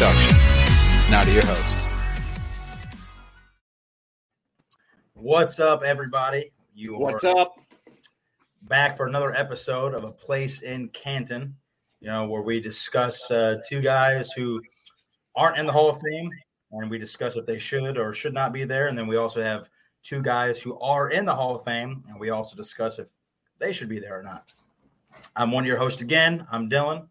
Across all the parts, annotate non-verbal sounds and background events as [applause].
Sports Network production. Now to your host. What's up, everybody? You What's are up? back for another episode of A Place in Canton, you know, where we discuss uh, two guys who aren't in the Hall of Fame and we discuss if they should or should not be there. And then we also have two guys who are in the Hall of Fame and we also discuss if they should be there or not. I'm one of your hosts again. I'm Dillon.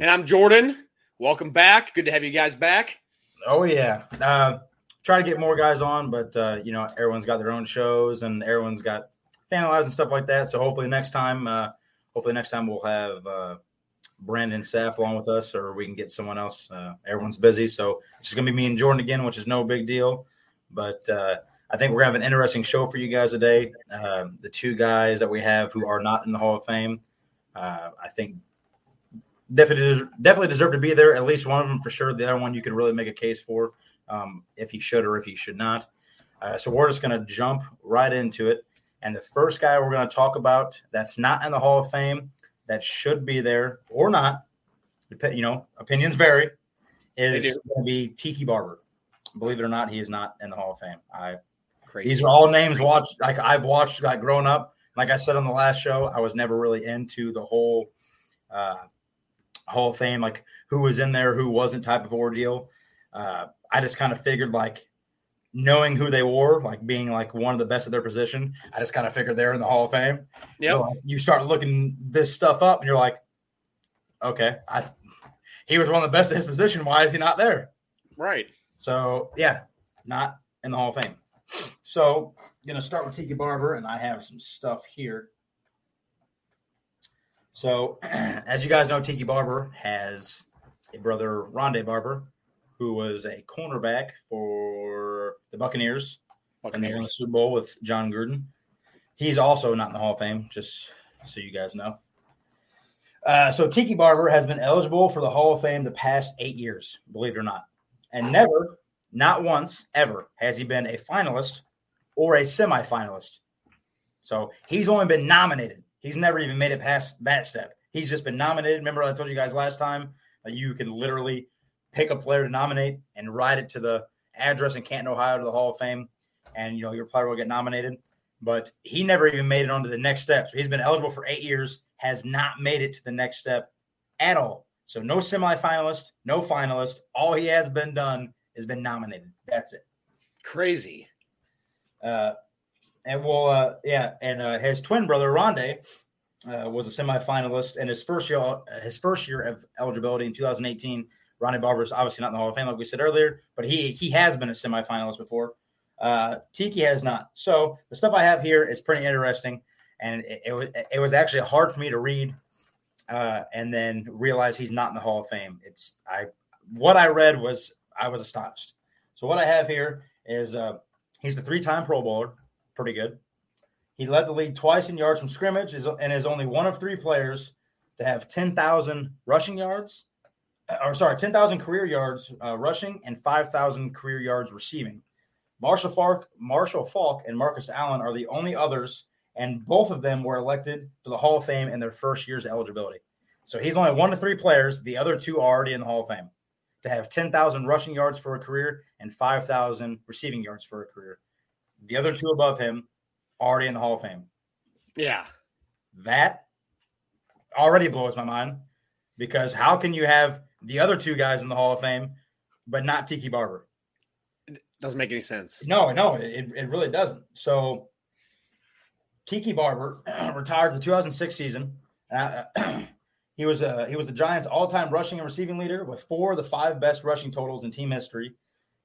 And I'm Jordan. Welcome back. Good to have you guys back. Oh yeah. Uh, try to get more guys on, but uh, you know everyone's got their own shows and everyone's got fan lives and stuff like that. So hopefully next time, uh, hopefully next time we'll have uh, Brandon staff along with us, or we can get someone else. Uh, everyone's busy, so it's just gonna be me and Jordan again, which is no big deal. But uh, I think we're gonna have an interesting show for you guys today. Uh, the two guys that we have who are not in the Hall of Fame, uh, I think definitely definitely deserve to be there. At least one of them for sure. The other one you could really make a case for um, if he should or if he should not. Uh, so we're just going to jump right into it. And the first guy we're going to talk about that's not in the Hall of Fame that should be there or not, you know, opinions vary, is going to be Tiki Barber. Believe it or not, he is not in the Hall of Fame. I Crazy. these are all names watched like I've watched like growing up. Like I said on the last show, I was never really into the whole uh, Hall of Fame, like who was in there, who wasn't type of ordeal. Uh, I just kind of figured like knowing who they were, like being like one of the best of their position. I just kind of figured they're in the Hall of Fame. So, like, you start looking this stuff up, and you're like, okay, I he was one of the best of his position. Why is he not there? Right. So yeah, not in the Hall of Fame. So gonna start with Tiki Barber, and I have some stuff here. So [clears throat] as you guys know, Tiki Barber has a brother, Rondé Barber, who was a cornerback for the Buccaneers and they won the Super Bowl with Jon Gruden. He's also not in the Hall of Fame, just so you guys know. Uh, so Tiki Barber has been eligible for the Hall of Fame the past eight years, believe it or not, and never, not once, ever has he been a finalist or a semifinalist. So he's only been nominated. He's never even made it past that step. He's just been nominated. Remember, I told you guys last time that you can literally pick a player to nominate and write it to the address in Canton, Ohio, to the Hall of Fame, and you know your player will get nominated. But he never even made it onto the next step. So he's been eligible for eight years, has not made it to the next step at all. So no semifinalist, no finalist. All he has been done has been nominated. That's it. Crazy. Uh, and well, uh, yeah, and uh, his twin brother Rondé uh, was a semifinalist in his first year. His first year of eligibility in 2018. Ronnie Barber is obviously not in the Hall of Fame, like we said earlier, but he he has been a semifinalist before. Uh, Tiki has not. So the stuff I have here is pretty interesting, and it, it was it was actually hard for me to read, uh, and then realize he's not in the Hall of Fame. It's I what I read was I was astonished. So what I have here is uh, he's the three-time Pro Bowler, pretty good. He led the league twice in yards from scrimmage, and is only one of three players to have 10,000 rushing yards, uh, or sorry, 10,000 career yards uh, rushing and 5,000 career yards receiving. Marshall Faulk, Marshall Faulk, and Marcus Allen are the only others, and both of them were elected to the Hall of Fame in their first year's of eligibility. So he's only one of three players. The other two are already in the Hall of Fame to have 10,000 rushing yards for a career and 5,000 receiving yards for a career. The other two above him already in the Hall of Fame. Yeah. That already blows my mind because how can you have the other two guys in the Hall of Fame but not Tiki Barber? Doesn't make any sense. No, no, it, it really doesn't. So Tiki Barber [clears throat] retired the 2006 season. Uh, [clears throat] he was uh, he was the Giants' all-time rushing and receiving leader with four of the five best rushing totals in team history.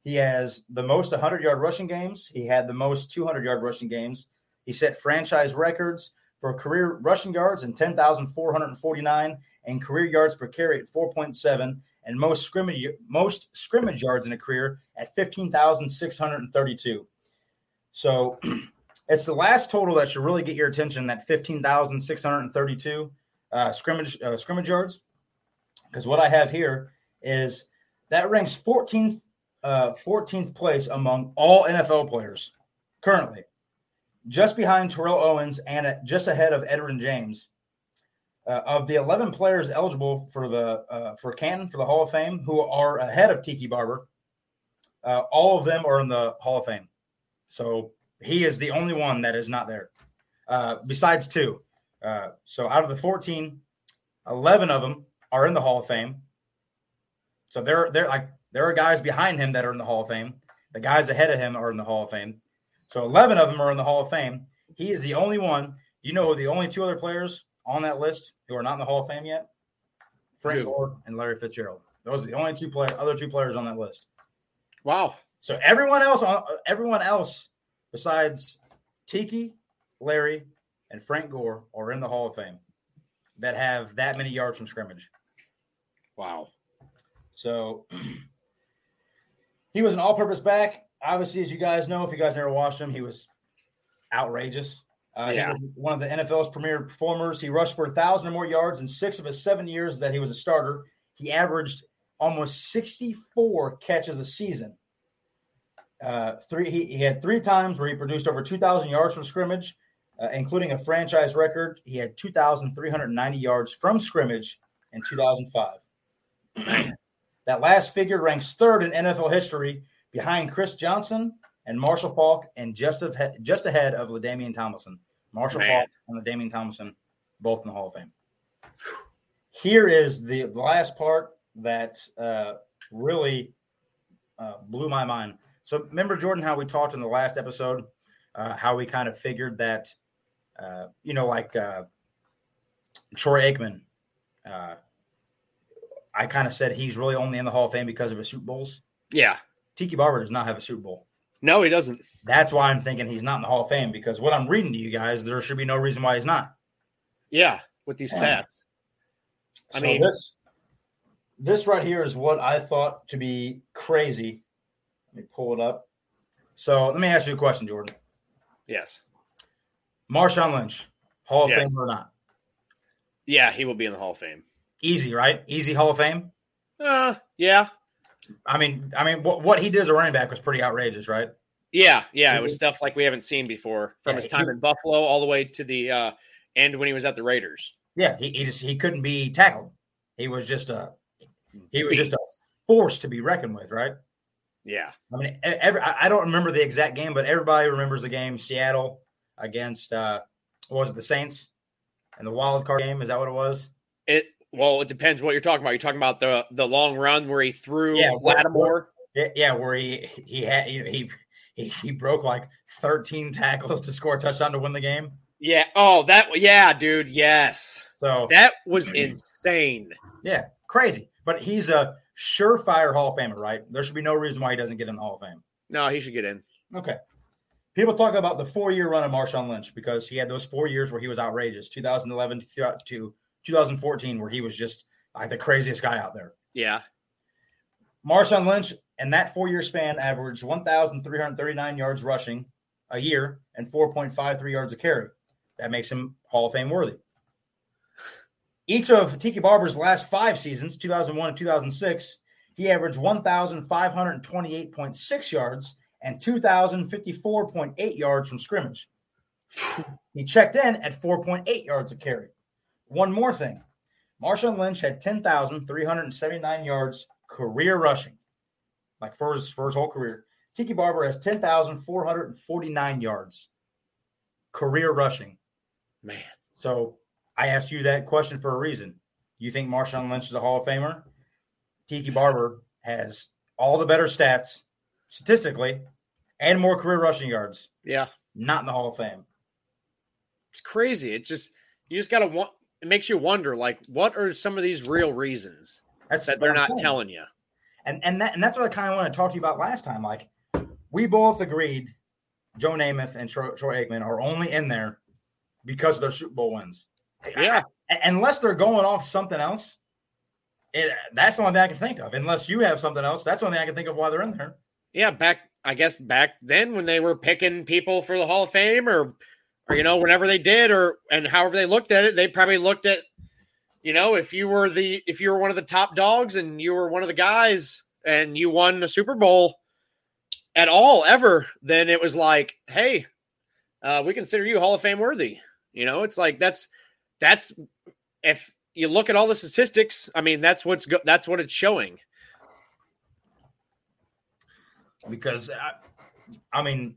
He has the most 100-yard rushing games. He had the most 200-yard rushing games. He set franchise records for career rushing yards in 10,449 and career yards per carry at 4.7 and most scrimmage most scrimmage yards in a career at 15,632. So [clears throat] it's the last total that should really get your attention that 15,632 uh, scrimmage uh, scrimmage yards because what I have here is that ranks 14th uh, 14th place among all NFL players currently just behind Terrell Owens and at, just ahead of Edgerrin James. Uh, of the 11 players eligible for the uh, for Canton for the Hall of Fame who are ahead of Tiki Barber, uh, all of them are in the Hall of Fame. So he is the only one that is not there, uh, besides two. Uh, so out of the 14, 11 of them are in the Hall of Fame. So they're they're like there are guys behind him that are in the Hall of Fame. The guys ahead of him are in the Hall of Fame. So 11 of them are in the Hall of Fame. He is the only one. You know the only two other players on that list who are not in the Hall of Fame yet? Frank? Gore and Larry Fitzgerald. Those are the only two player, other two players on that list. Wow. So everyone else, on everyone else besides Tiki, Larry, and Frank Gore are in the Hall of Fame that have that many yards from scrimmage. Wow. So [clears throat] he was an all-purpose back. Obviously, as you guys know, if you guys never watched him, he was outrageous. Uh, Yeah. He was one of the NFL's premier performers. He rushed for a thousand or more yards in six of his seven years that he was a starter. He averaged almost 64 catches a season. Uh, three he, he had three times where he produced over 2,000 yards from scrimmage, uh, including a franchise record. He had 2,390 yards from scrimmage in 2005. [clears throat] that last figure ranks third in NFL history behind Chris Johnson and Marshall Faulk, and just of, just ahead of LaDainian Tomlinson. Marshall Man. Faulk and LaDainian Tomlinson, both in the Hall of Fame. Here is the, last part that uh, really uh, blew my mind. So remember, Jordan, how we talked in the last episode, uh, how we kind of figured that, uh, you know, like uh, Troy Aikman. I kind of said he's really only in the Hall of Fame because of his Super Bowls. Yeah. Tiki Barber does not have a Super Bowl. No, he doesn't. That's why I'm thinking he's not in the Hall of Fame because what I'm reading to you guys, there should be no reason why he's not. Yeah. With these Yeah. stats. I So mean- this this right here is what I thought to be crazy. Let me pull it up. So let me ask you a question, Jordan. Yes. Marshawn Lynch, Hall of Yes. Fame or not? Yeah, he will be in the Hall of Fame. Easy, right? Easy Hall of Fame. Uh, yeah. I mean, I mean, what, what he did as a running back was pretty outrageous, right? Yeah, yeah. It was stuff like we haven't seen before from Yeah, his time he- in Buffalo all the way to the uh end when he was at the Raiders. Yeah, he, he just he couldn't be tackled. He was just a he was just a force to be reckoned with, right? Yeah. I mean, every, I I don't remember the exact game, but everybody remembers the game Seattle against uh, what was it, the Saints, and the wild card game. Is that what it was? It well, it depends what you're talking about. You're talking about the the long run where he threw Yeah, Lattimore. Yeah, where he he had you know, he he he broke like 13 tackles to score a touchdown to win the game. Yeah. Oh, that yeah, dude. Yes. So That was insane. yeah, crazy. But he's a surefire Hall of Famer, right? There should be no reason why he doesn't get in the Hall of Fame. No, he should get in. Okay. People talk about the four year run of Marshawn Lynch because he had those four years where he was outrageous 2011 to 2014, where he was just like the craziest guy out there. Yeah. Marshawn Lynch, in that four year span, averaged 1,339 yards rushing a year and 4.53 yards a carry. That makes him Hall of Fame worthy. Each of Tiki Barber's last five seasons, 2001 and 2006, he averaged 1,528.6 yards and 2,054.8 yards from scrimmage. He checked in at 4.8 yards a carry. One more thing Marshawn Lynch had 10,379 yards career rushing, like for his, for his whole career. Tiki Barber has 10,449 yards career rushing. Man. So I asked you that question for a reason. You think Marshawn Lynch is a Hall of Famer? Tiki Barber has all the better stats statistically and more career rushing yards, Yeah. not in the Hall of Fame. It's crazy. It just you just gotta want it makes you wonder like what are some of these real reasons That's that they're not saying. telling you. And and that and that's what I kind of want to talk to you about last time. Like we both agreed, Joe Namath and Troy, Troy Aikman are only in there because of their Super Bowl wins. Yeah. A- unless they're going off something else, it that's the only thing I can think of. Unless you have something else, that's the only thing I can think of why they're in there. Yeah, back I guess back then when they were picking people for the Hall of Fame or or you know, whenever they did or and however they looked at it, they probably looked at you know, if you were the if you were one of the top dogs and you were one of the guys and you won a Super Bowl at all ever, then it was like, hey, uh, we consider you Hall of Fame worthy. You know, it's like that's that's if you look at all the statistics, I mean, that's what's go- that's what it's showing. because I, I mean,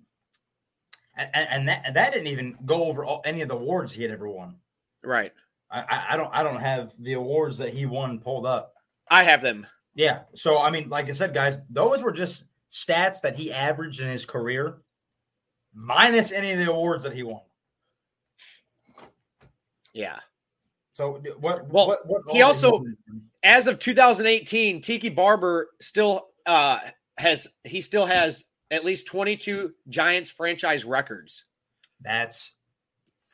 and, and that that didn't even go over all, any of the awards he had ever won. Right. I, I, I don't I don't have the awards that he won pulled up. I have them. Yeah, so I mean, like I said, guys, those were just stats that he averaged in his career, minus any of the awards that he won. Yeah. So what? Well, what, what he also- As of 2018, Tiki Barber still uh has he still has at least 22 Giants franchise records. that's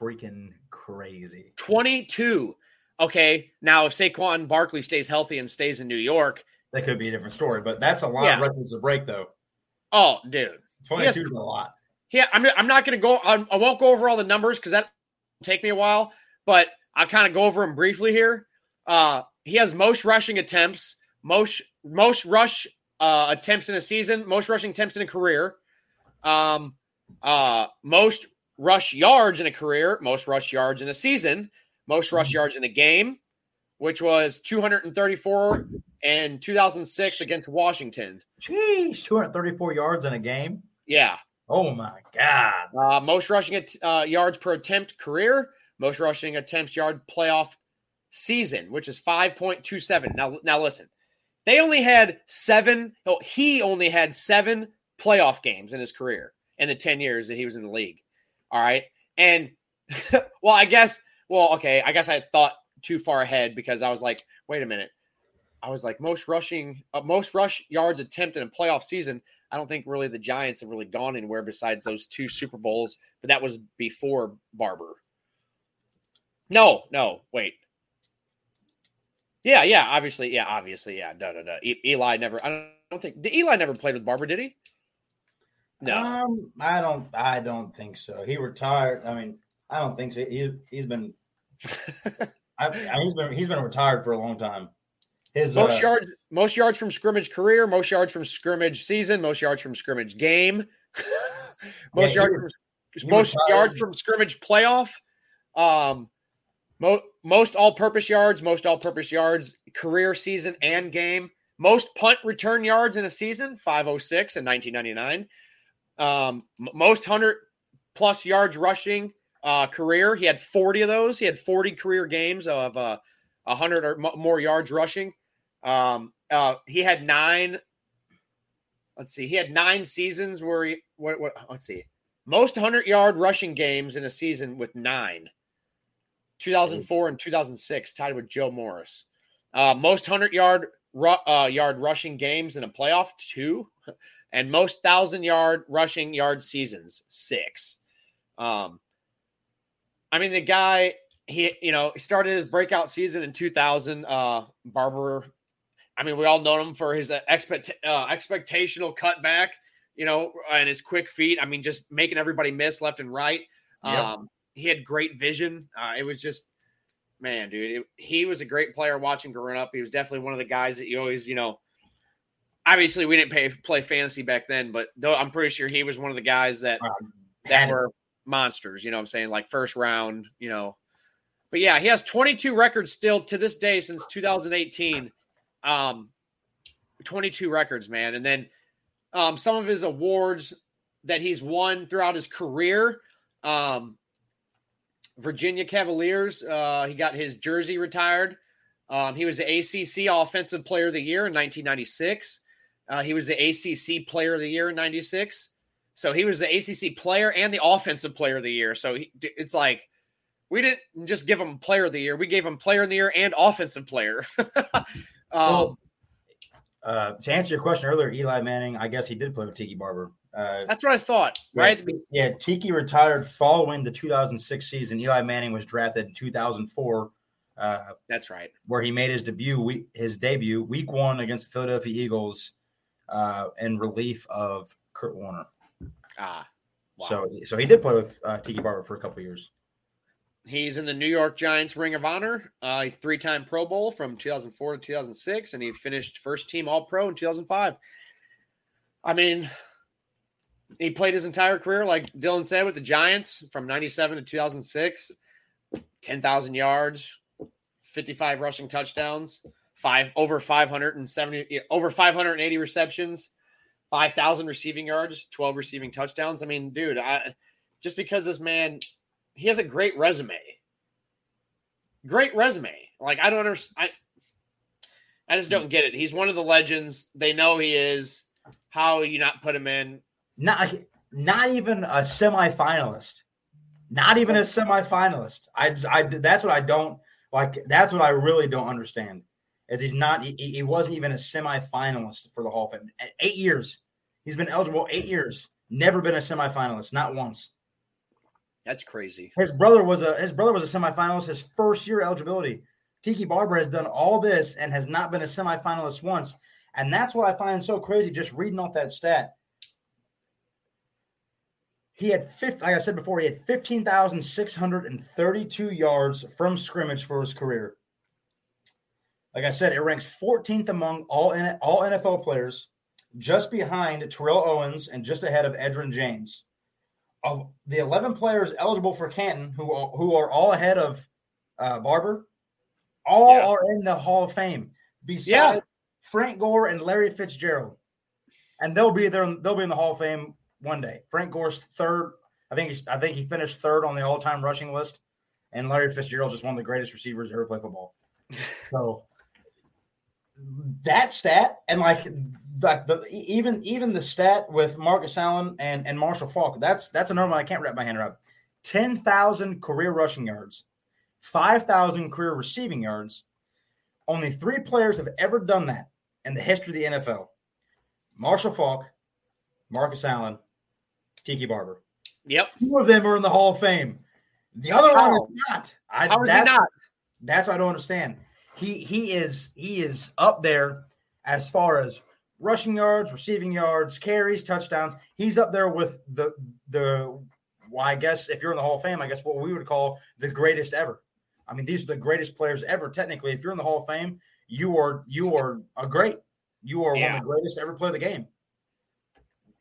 freaking crazy. 22. Okay, now if Saquon Barkley stays healthy and stays in New York, That could be a different story, but that's a lot Yeah. of records to break, though. oh, dude. Twenty two is a lot. Yeah, I'm, I'm not going to go. I'm, I won't go over all the numbers because that will take me a while. But I'll kind of go over them briefly here. Uh, he has most rushing attempts, most most rush uh, attempts in a season, most rushing attempts in a career, um, uh, most rush yards in a career, most rush yards in a season, most rush yards in a game, which was 234 in 2006 against Washington. Jeez, two hundred thirty four yards in a game. Yeah. Oh my god! Uh, most rushing at, uh, yards per attempt career, most rushing attempts yard playoff season, which is 5.27. Now, now listen, they only had seven. Oh, he only had seven playoff games in his career in the 10 years that he was in the league. All right. And [laughs] well, I guess, well, okay. I guess I thought too far ahead because I was like, wait a minute. I was like, most rushing, uh, most rush yards attempted in a playoff season. I don't think really the Giants have really gone anywhere besides those two Super Bowls, but that was before Barber. No, no, wait. Yeah, yeah, obviously, yeah, obviously, yeah. Da da da. E- Eli never. I don't, I don't think did Eli never played with Barber, did he? No. Um, I don't. I don't think so. He retired. I mean, I don't think so. He he's been. [laughs] I, I, he's been he's been retired for a long time. His most uh, yards, most yards from scrimmage career, most yards from scrimmage season, most yards from scrimmage game, [laughs] most Yeah, yards, was- from, most retired- yards from scrimmage playoff, um, mo- most all-purpose yards, most all-purpose yards career season and game, most punt return yards in a season, five oh six in nineteen ninety nine, um, m- most hundred plus yards rushing uh, career. He had forty of those. He had forty career games of uh, hundred or mo- more yards rushing. Um, uh, he had nine. Let's see. He had nine seasons where he. What? What? Let's see. Most hundred yard rushing games in a season with nine. 2004 and 2006, tied with Joe Morris. Uh, most hundred yard ru- uh, yard rushing games in a playoff, two, [laughs] and most thousand yard rushing yard seasons, six. Um, I mean, the guy he you know he started his breakout season in 2000. Uh, Barber I mean, we all know him for his uh, expect uh, expectational cutback, you know, and his quick feet. I mean, just making everybody miss left and right. Yep. Um, he had great vision. Uh, it was just, man, dude, it, he was a great player watching growing up. He was definitely one of the guys that you always, you know, obviously we didn't pay, play fantasy back then, but though I'm pretty sure he was one of the guys that um, that were monsters. You know what I'm saying? Like first round, you know. But yeah, he has 22 records still to this day since 2018. Um, 22 records, man. And then um, some of his awards that he's won throughout his career. Um, Virginia Cavaliers, uh, he got his jersey retired. Um, he was the ACC Offensive Player of the Year in 1996. Uh, he was the ACC Player of the Year in 96. So he was the ACC player and the offensive player of the year. So he, it's like we didn't just give him player of the year; we gave him player of the year and offensive player. [laughs] um, Well, uh, to answer your question earlier, Eli Manning, I guess he did play with Tiki Barber. Uh, that's what I thought. Right? Yeah, Tiki retired following the 2006 season. Eli Manning was drafted in 2004, uh, That's right. where he made his debut. Week, his debut week one against the Philadelphia Eagles, uh, in relief of Kurt Warner. Ah, wow. So, so he did play with uh, Tiki Barber for a couple years. He's in the New York Giants Ring of Honor. Uh, he's three-time Pro Bowl from 2004 to 2006, and he finished first team All Pro in 2005. I mean, he played his entire career, like Dillon said, with the Giants from 97 to 2006. 10,000 yards, 55 rushing touchdowns, five over 570 over 580 receptions, 5,000 receiving yards, 12 receiving touchdowns. I mean, dude, I just because this man he has a great resume. Great resume. Like I don't understand. I, I just don't get it. He's one of the legends. They know he is. How you not put him in? Not not even a semifinalist. Not even a semifinalist. I, I that's what I don't like. That's what I really don't understand. Is he's not? He, he wasn't even a semifinalist for the Hall of Fame. Eight years. He's been eligible eight years. Never been a semifinalist. Not once. That's crazy. His brother was a his brother was a semifinalist his first year eligibility. Tiki Barber has done all this and has not been a semifinalist once. And that's what I find so crazy just reading off that stat. He had, like I said before, he had 15,632 yards from scrimmage for his career. Like I said, it ranks 14th among all, all NFL players, just behind Terrell Owens and just ahead of Edgerrin James. Of the 11 players eligible for Canton, who are, who are all ahead of uh, Barber, all yeah. are in the Hall of Fame. Besides yeah. Frank Gore and Larry Fitzgerald, and they'll be there. They'll be in the Hall of Fame one day. Frank Gore's third. I think he's. I think he finished third on the all-time rushing list, and Larry Fitzgerald just one of the greatest receivers to ever play football. [laughs] so that stat and like the, the even even the stat with Marcus Allen and and Marshall Faulk. That's that's a number I can't wrap my hand around. Ten thousand career rushing yards, five thousand career receiving yards. Only three players have ever done that in the history of the NFL. Marshall Faulk, Marcus Allen, Tiki Barber. Yep. Two of them are in the Hall of Fame. The other one is not. I, How is he not? That's what I don't understand. He he is he is up there as far as rushing yards, receiving yards, carries, touchdowns. He's up there with the the well, I guess if you're in the Hall of Fame, I guess what we would call the greatest ever. I mean, these are the greatest players ever. Technically, if you're in the Hall of Fame, you are you are a great. You are yeah. one of the greatest to ever play the game.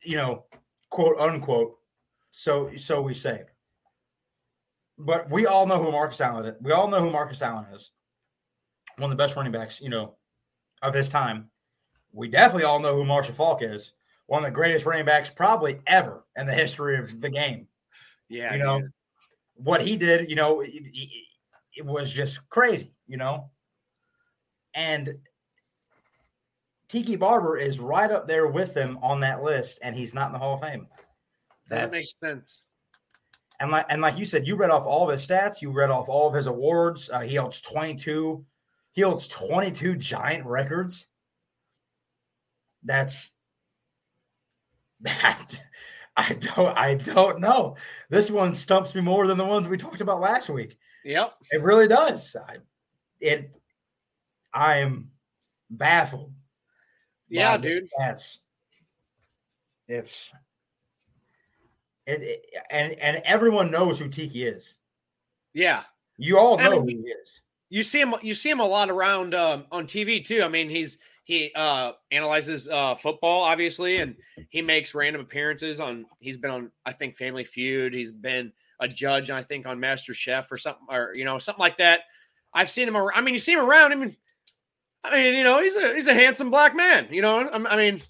You know, quote unquote. So so we say. But we all know who Marcus Allen is. We all know who Marcus Allen is. One of the best running backs, you know, of his time. We definitely all know who Marshall Faulk is. One of the greatest running backs probably ever in the history of the game. Yeah, you know what he did. You know, it, it, it was just crazy. You know, and Tiki Barber is right up there with them on that list, and he's not in the Hall of Fame. That's, that makes sense. And like and like you said, you read off all of his stats. You read off all of his awards. Uh, he holds twenty two. He holds twenty two giant records. That's [laughs] that. I don't. I don't know. This one stumps me more than the ones we talked about last week. Yep, it really does. I, it. I am baffled yeah, dude. That's it's it, it, and and everyone knows who Tiki is. Yeah, you all know I mean, who he is. You see him. You see him a lot around um, on TV too. I mean, he's he uh, analyzes uh, football obviously, and he makes random appearances on. He's been on, I think, Family Feud. He's been a judge, I think, on Master Chef or something, or you know, something like that. I've seen him. Around, I mean, you see him around. I mean, I mean, you know, he's a he's a handsome black man. You know, I mean,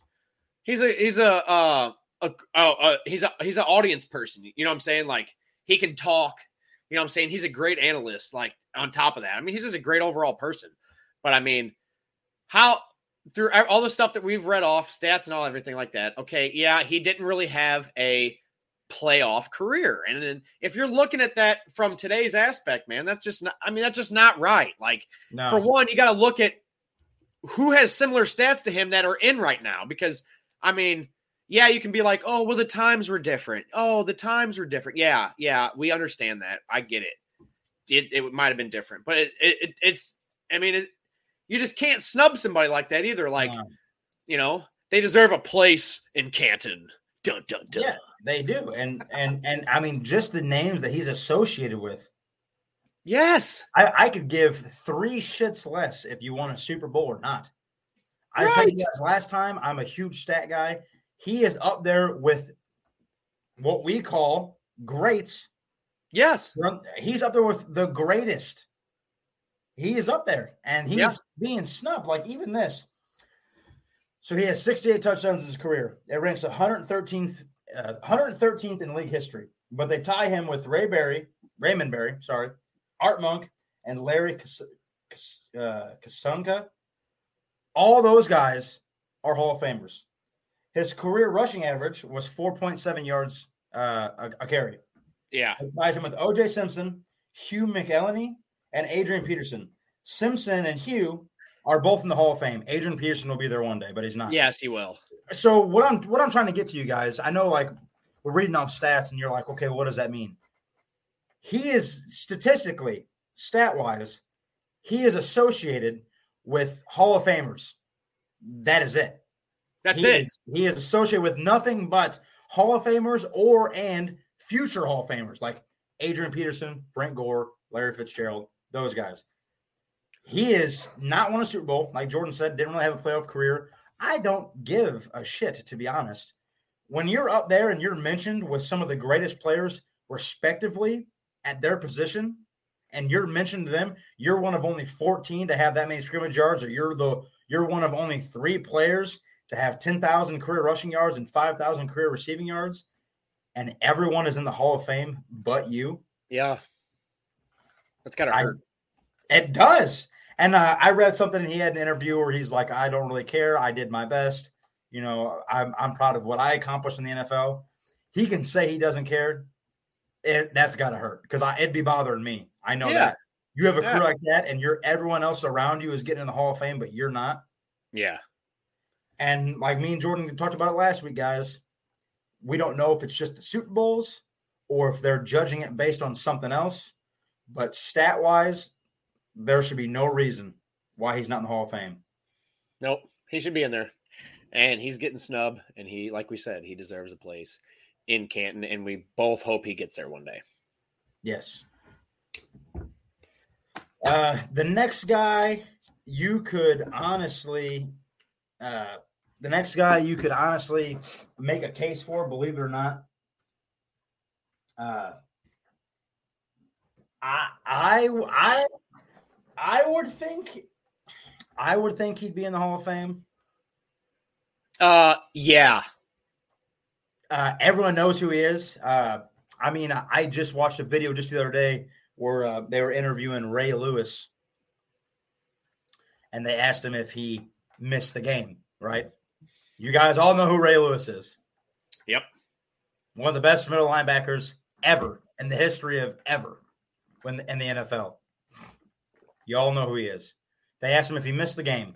he's a he's a uh, a, a, a he's a he's an audience person. You know what I'm saying? Like he can talk. You know what I'm saying? He's a great analyst. Like on top of that, I mean, he's just a great overall person. But I mean, how through all the stuff that we've read off, stats and all everything like that. Okay, yeah, he didn't really have a playoff career. And then if you're looking at that from today's aspect, man, that's just not I mean, that's just not right. Like no. for one, you got to look at who has similar stats to him that are in right now? Because I mean, yeah, you can be like, oh, well, the times were different. Oh, the times were different. Yeah, yeah, we understand that. I get it. It, it might have been different, but it, it it's. I mean, it, you just can't snub somebody like that either. Like, you know, they deserve a place in Canton. Dun dun dun. Yeah, they do, and and and I mean, just the names that he's associated with Yes. I, I could give three shits less if you want a Super Bowl or not. I right. told you guys last time, I'm a huge stat guy. He is up there with what we call greats. Yes. He's up there with the greatest. he is up there, and he's Yeah. being snubbed. Like even this. So he has 68 touchdowns in his career. It ranks 113th, uh, 113th in league history. But they tie him with Ray Berry, Raymond Berry, sorry, Art Monk, and Larry Kas- Kas- uh, Kasunga. All those guys are Hall of Famers. His career rushing average was 4.7 yards uh, a, a carry. Yeah. It ties him with OJ Simpson, Hugh McElhenny, and Adrian Peterson. Simpson and Hugh are both in the Hall of Fame. Adrian Peterson will be there one day, but he's not. Yes, he will. So what I'm what I'm trying to get to you guys, I know like we're reading off stats and you're like, okay, what does that mean? He is statistically, stat wise, he is associated with Hall of Famers. That is it. That's he it. Is, he is associated with nothing but Hall of Famers or and future Hall of Famers like Adrian Peterson, Frank Gore, Larry Fitzgerald, those guys. He is not won a Super Bowl, like Jordan said, didn't really have a playoff career. I don't give a shit, to be honest. When you're up there and you're mentioned with some of the greatest players, respectively, at their position, and you're mentioned to them, you're one of only 14 to have that many scrimmage yards, or you're the you're one of only three players to have 10,000 career rushing yards and 5,000 career receiving yards, and everyone is in the Hall of Fame but you. Yeah. That's gotta I- hurt. It does. And uh, I read something he had an interview where he's like, I don't really care. I did my best. You know, I'm, I'm proud of what I accomplished in the NFL. He can say he doesn't care. It, that's got to hurt because it'd be bothering me. I know Yeah. that. You have a Yeah. crew like that and you're everyone else around you is getting in the Hall of Fame, but you're not. yeah. And like me and Jordan talked about it last week, guys, we don't know if it's just the Super Bowls or if they're judging it based on something else. But stat wise, there should be no reason why he's not in the Hall of Fame. Nope. He should be in there. And he's getting snubbed. And he, like we said, he deserves a place in Canton. And we both hope he gets there one day. Yes. Uh, the next guy you could honestly, uh, the next guy you could honestly make a case for, believe it or not. Uh, I, I, I, I would think, I would think he'd be in the Hall of Fame. Uh yeah. Uh, everyone knows who he is. Uh, I mean, I, I just watched a video just the other day where uh, they were interviewing Ray Lewis, and they asked him if he missed the game. Right? You guys all know who Ray Lewis is. Yep. One of the best middle linebackers ever in the history of ever when in the NFL. You all know who he is. They asked him if he missed the game.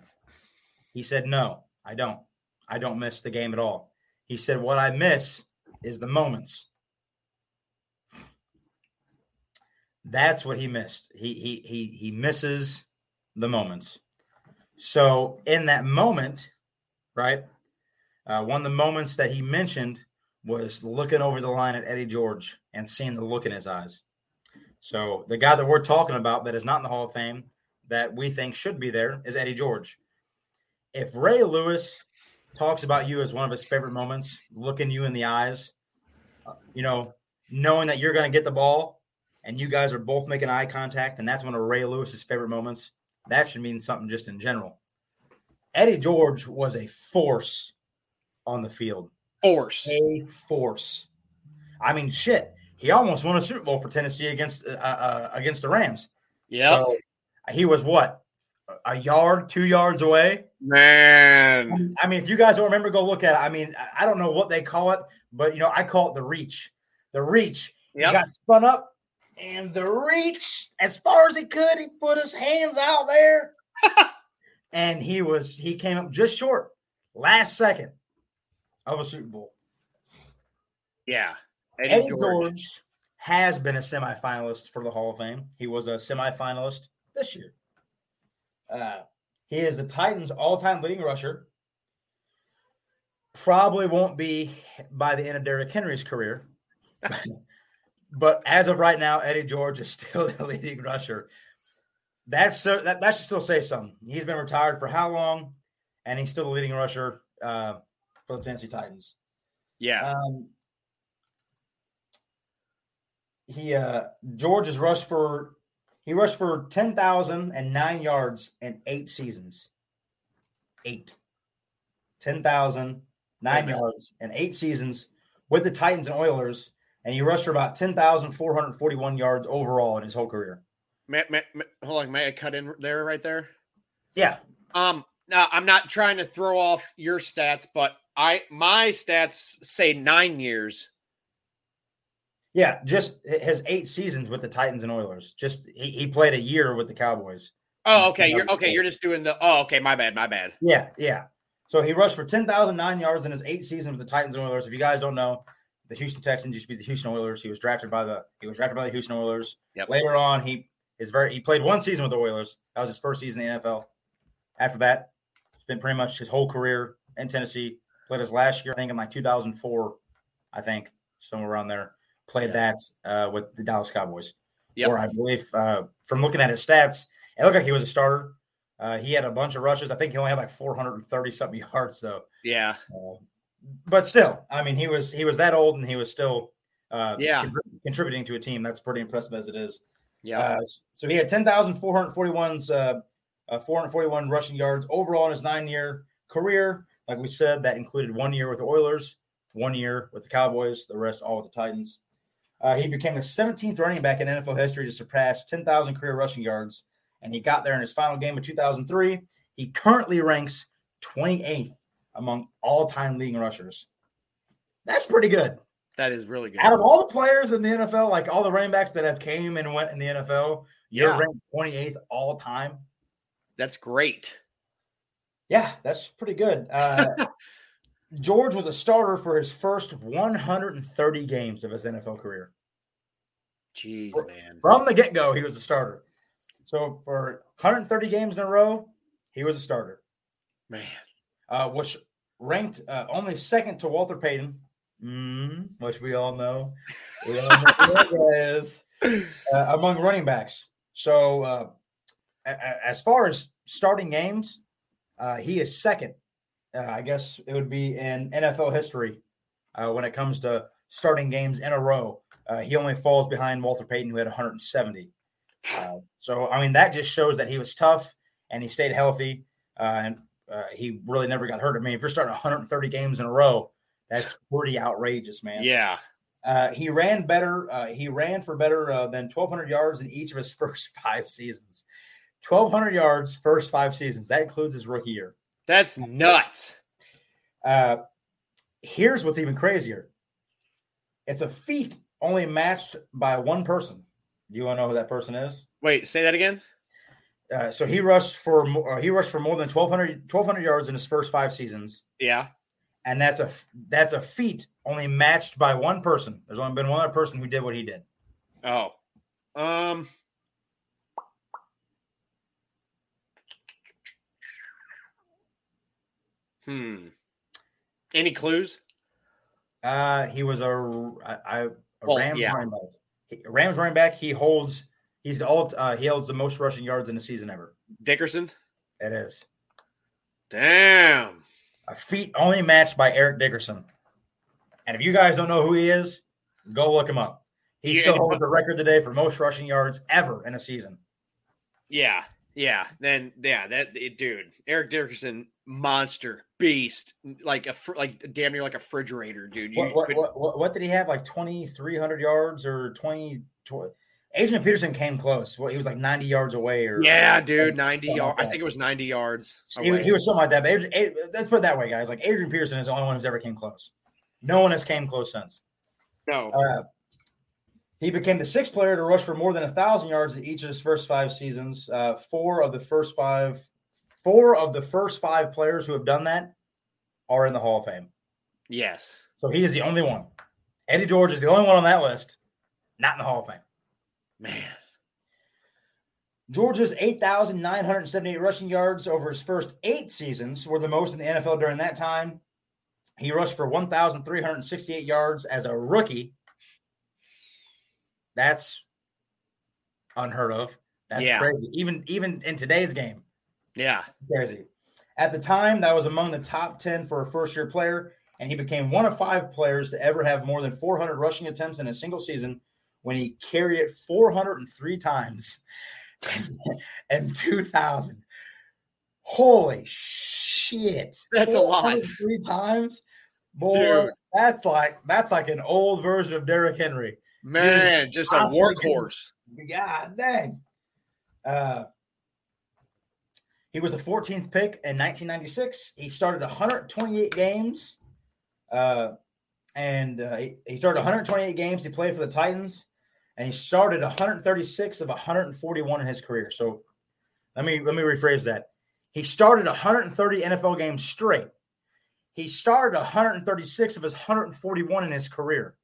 He said, "No, I don't. I don't miss the game at all." He said, What I miss is the moments. That's what he missed. He he he he misses the moments. So in that moment, right? Uh, one of the moments that he mentioned was looking over the line at Eddie George and seeing the look in his eyes. So the guy that we're talking about that is not in the Hall of Fame that we think should be there is Eddie George. If Ray Lewis talks about you as one of his favorite moments, looking you in the eyes, uh, you know, knowing that you're going to get the ball and you guys are both making eye contact, and that's one of Ray Lewis's favorite moments. That should mean something just in general. Eddie George was a force on the field, Force. a force. I mean, shit, he almost won a Super Bowl for Tennessee against uh, uh, against the Rams. Yeah. So he was what a yard, two yards away. Man. I mean, if you guys don't remember, go look at it. I mean, I- don't know what they call it, but you know, I call it the reach. The reach. He got spun up, and the reach, as far as he could, he put his hands out there, [laughs] and he was he came up just short, last second of a Super Bowl. Yeah. Eddie, George. has been a semifinalist for the Hall of Fame. He was a semifinalist this year. Uh, he is the Titans' all-time leading rusher. Probably won't be by the end of Derrick Henry's career, [laughs] but as of right now, Eddie George is still [laughs] the leading rusher. That's that, that should still say something. He's been retired for how long, and he's still the leading rusher uh, for the Tennessee Titans. Yeah. Um, he uh George has rushed for He rushed for 10,009 yards in eight seasons. Eight. 10,009 Amen. yards in eight seasons with the Titans and Oilers. And he rushed for about 10,441 yards overall in his whole career. May, may, may- hold on, may I cut in there right there? Yeah. Um, now I'm not trying to throw off your stats, but I my stats say nine years. Yeah. Just his eight seasons with the Titans and Oilers. Just he, he played a year with the Cowboys. Oh, okay. You're okay. You're just doing the. Oh, okay. My bad. My bad. Yeah, yeah. So he rushed for 10,009 yards in his eight seasons with the Titans and Oilers. If you guys don't know, the Houston Texans used to be the Houston Oilers. He was drafted by the he was drafted by the Houston Oilers. Yep. Later on, he is very he played one season with the Oilers. That was his first season in the NFL. After that, spent pretty much his whole career in Tennessee. Played his last year, I think, in like 2004, I think, somewhere around there. Played that uh, with the Dallas Cowboys. Yep. Or I believe uh, from looking at his stats, it looked like he was a starter. Uh, he had a bunch of rushes. I think he only had like 430 something yards though. Yeah. Uh, but still, I mean, he was he was that old and he was still uh, Yeah. contrib- contributing to a team. That's pretty impressive as it is. Yeah. Uh, so he had 10,441's uh, uh, 441 rushing yards overall in his nine year career. Like we said, that included one year with the Oilers, one year with the Cowboys, the rest all with the Titans. Uh, he became the 17th running back in NFL history to surpass 10,000 career rushing yards, and he got there in his final game of 2003. He currently ranks 28th among all time leading rushers. That's pretty good that is really good. out of all the players in the NFL, like all the running backs that have came and went in the NFL, you're Yeah. ranked 28th all time. That's great. Yeah, that's pretty good. Uh, [laughs] George was a starter for his first 130 games of his NFL career. Jeez, man. From the get go, he was a starter. So for 130 games in a row, he was a starter, Man. uh, which ranked uh, only second to Walter Payton, mm, which we all know. We all know is. [laughs] uh, among running backs. So, uh, a- a- as far as starting games, uh, he is second. Uh, I guess it would be in NFL history uh, when it comes to starting games in a row. Uh, he only falls behind Walter Payton, who had 170. Uh, so, I mean, that just shows that he was tough and he stayed healthy, uh, and uh, he really never got hurt. I mean, if you're starting 130 games in a row, that's pretty outrageous, man. Yeah. Uh, he ran better. Uh, he ran for better uh, than 1,200 yards in each of his [laughs] first five seasons. 1,200 yards, first five seasons. That includes his rookie year. That's nuts. Uh, here's what's even crazier it's a feat only matched by one person. Do you want to know who that person is? Wait, say that again. Uh, so he rushed for uh, he rushed for more than 1,200, 1,200 yards in his first five seasons, Yeah. and that's a that's a feat only matched by one person. There's only been one other person who did what he did. Oh. Um. Hmm. Any clues? Uh, he was a Well, Rams yeah. running back. He- Rams running back. He holds. He's the all. Uh, he holds the most rushing yards in a season ever. Dickerson? It is Damn. a feat only matched by Eric Dickerson. And if you guys don't know who he is, go look him up. He Yeah, still holds the record today for most rushing yards ever in a season. Yeah. Yeah. Then yeah, that it- dude, Eric Dickerson, monster, beast, like a like damn near like a refrigerator, dude. You What, what, could- what, what, did he have? Like twenty three hundred yards or twenty? tw- Adrian Peterson came close. What he was like ninety yards away, or yeah, dude, ninety something like yards. I think it was ninety yards. He, he was something like that. But Adrian, Ad- let's put it that way, guys. Like Adrian Peterson is the only one who's ever came close. No one has came close since. no. Uh, he became the sixth player to rush for more than a thousand yards in each of his first five seasons. Uh, four of the first five, four of the first five players who have done that are in the Hall of Fame. yes. So he is the only one. Eddie George is the only one on that list, not in the Hall of Fame. Man. George's 8,978 rushing yards over his first eight seasons were the most in the NFL during that time. He rushed for 1,368 yards as a rookie. That's unheard of. That's Yeah. crazy. Even even in today's game, Yeah. crazy. At the time, that was among the top 10 for a first year player, and he became one of five players to ever have more than 400 rushing attempts in a single season when he carried it 403 times [laughs] in 2000. Holy shit. That's a lot. Three times? Boy, Dude. that's like that's like an old version of Derrick Henry. Man, just a workhorse. God dang. Uh, he was the 14th pick in 1996. He started 128 games. Uh, and uh, he, he started 128 games. He played for the Titans, and he started 136 of 141 in his career. So let me let me rephrase that. He started 130 NFL games straight. He started 136 of his 141 in his career.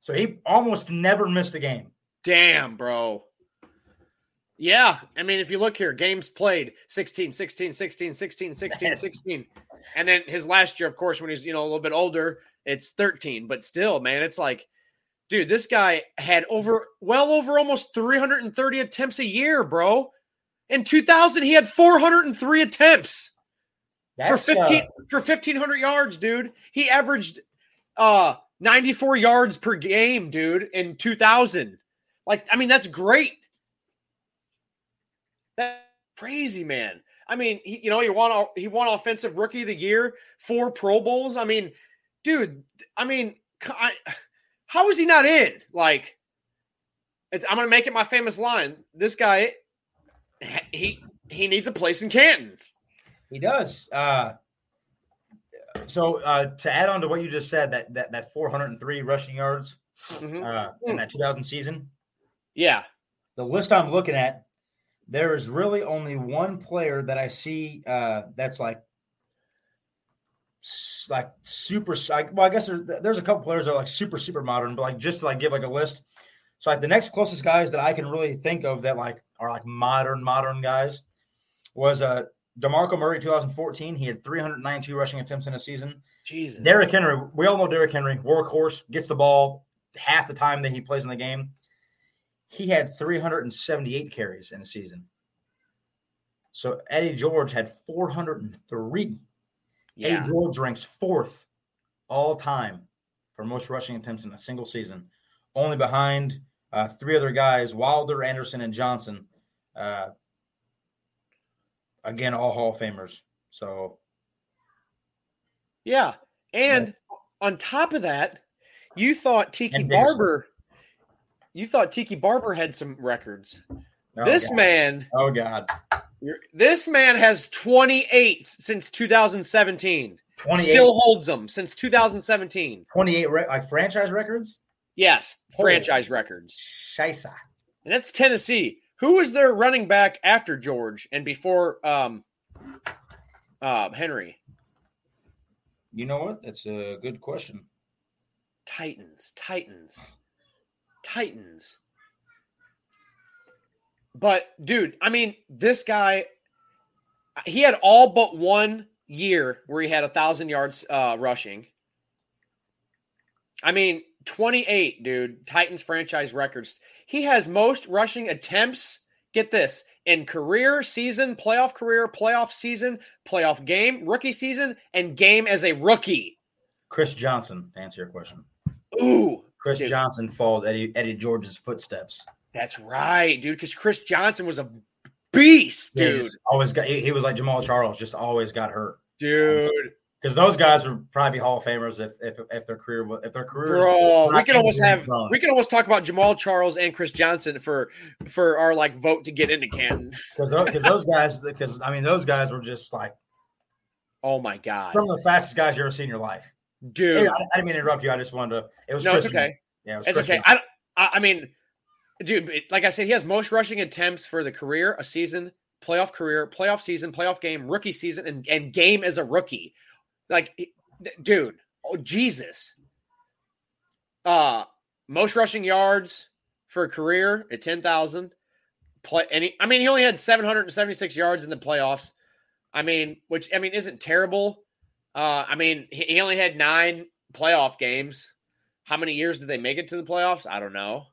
So he almost never missed a game. Damn, bro. Yeah. I mean, if you look here, games played 16, 16, 16, 16, 16, Yes. 16. And then his last year, of course, when he's, you know, a little bit older, it's 13. But still, man, it's like, dude, this guy had over, well over almost 330 attempts a year, bro. In 2000, he had 403 attempts for 15 uh, for 1500 yards, dude. He averaged uh 94 yards per game, dude, in 2000. Like, I mean, that's great. That's crazy, man. I mean, he, you know, he won he won offensive rookie of the year, four Pro Bowls. I mean, dude, I mean, I, [sighs] how is he not in? Like, it's, I'm gonna make it my famous line. This guy, he he needs a place in Canton. He does. Uh, so uh, to add on to what you just said, that that that 403 rushing yards Mhm. uh, in that 2000 season, Yeah, the list I'm looking at, there is really only one player that I see uh, that's like like super. Like, well, I guess there's there's a couple players that are like super super modern, but like just to like give like a list. So like the next closest guys that I can really think of that like are like modern modern guys was uh DeMarco Murray 2014. He had 392 rushing attempts in a season. Jesus. Derrick Henry, we all know Derrick Henry, workhorse, gets the ball half the time that he plays in the game. He had 378 carries in a season. So Eddie George had 403. yeah. Eddie George ranks fourth all time for most rushing attempts in a single season, only behind uh, three other guys Wilder, Anderson, and Johnson. Uh, again, all Hall of Famers. So Yeah. And on top of that, you thought Tiki. Barber, you thought Tiki Barber had some records. oh, this God. man, oh god, this man has 28 since 2017. 28, Still holds them since 2017. 28 re- like franchise records. Yes, Holy- franchise records. Scheisse. And that's Tennessee. Who was their running back after George and before um uh Henry? You know what? That's a good question. Titans, Titans, Titans. But dude, I mean, this guy, he had all but one year where he had a thousand yards uh, rushing. I mean, 28, dude, Titans franchise records. He has most rushing attempts. Get this in career season, playoff career, playoff season, playoff game, rookie season, and game as a rookie. Chris Johnson, answer your question. Ooh, Chris Dude. Johnson followed Eddie Eddie George's footsteps. That's right, dude. Because Chris Johnson was a beast, dude. always got he, he was like Jamaal Charles, just always got hurt. Dude, um, Because those guys would probably be Hall of Famers if if, if their career was if their career bro, we can almost have we can almost talk about Jamaal Charles and Chris Johnson for for our like vote to get into Canton. [laughs] because those, those guys because I mean those guys were just like Oh my god, some of the fastest guys you ever seen in your life. Dude. I, I didn't mean to interrupt you. I just wanted to. It was No, it's okay. Yeah, it was It's okay. I, I mean, dude, like I said, he has most rushing attempts for the career, a season, playoff career, playoff season, playoff game, rookie season, and, and game as a rookie. Like, dude, oh Jesus. Uh most rushing yards for a career at ten thousand. Play any I mean, he only had seven hundred and seventy six yards in the playoffs. I mean, which I mean isn't terrible. Uh, I mean, he, only had nine playoff games. How many years did they make it to the playoffs? I don't know.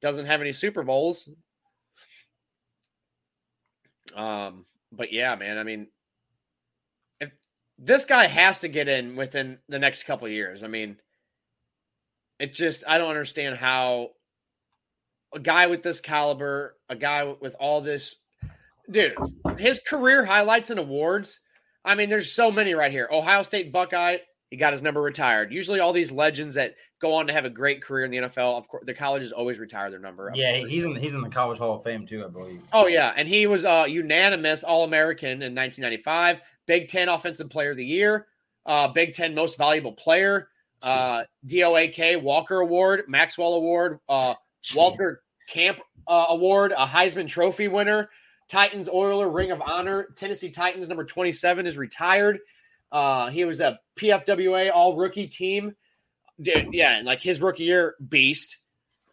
Doesn't have any Super Bowls. Um, but yeah, man. I mean, if this guy has to get in within the next couple years, I mean, it just I don't understand how a guy with this caliber, a guy with all this, dude, his career highlights and awards. I mean, there's so many right here. Ohio State Buckeye, he got his number retired. Usually, all these legends that go on to have a great career in the NFL, of course, the colleges always retire their number. Yeah, he's in he's in the College Hall of Fame too, I believe. Oh yeah, and he was a unanimous All American in 1995, Big Ten Offensive Player of the Year, uh, Big Ten Most Valuable Player, uh, Doak Walker Award, Maxwell Award, uh, Walter Camp uh, Award, a Heisman Trophy winner, Titans Oiler Ring of Honor, Tennessee Titans number 27 is retired. Uh, he was a PFWA All Rookie Team. Dude, yeah, like his rookie year, beast.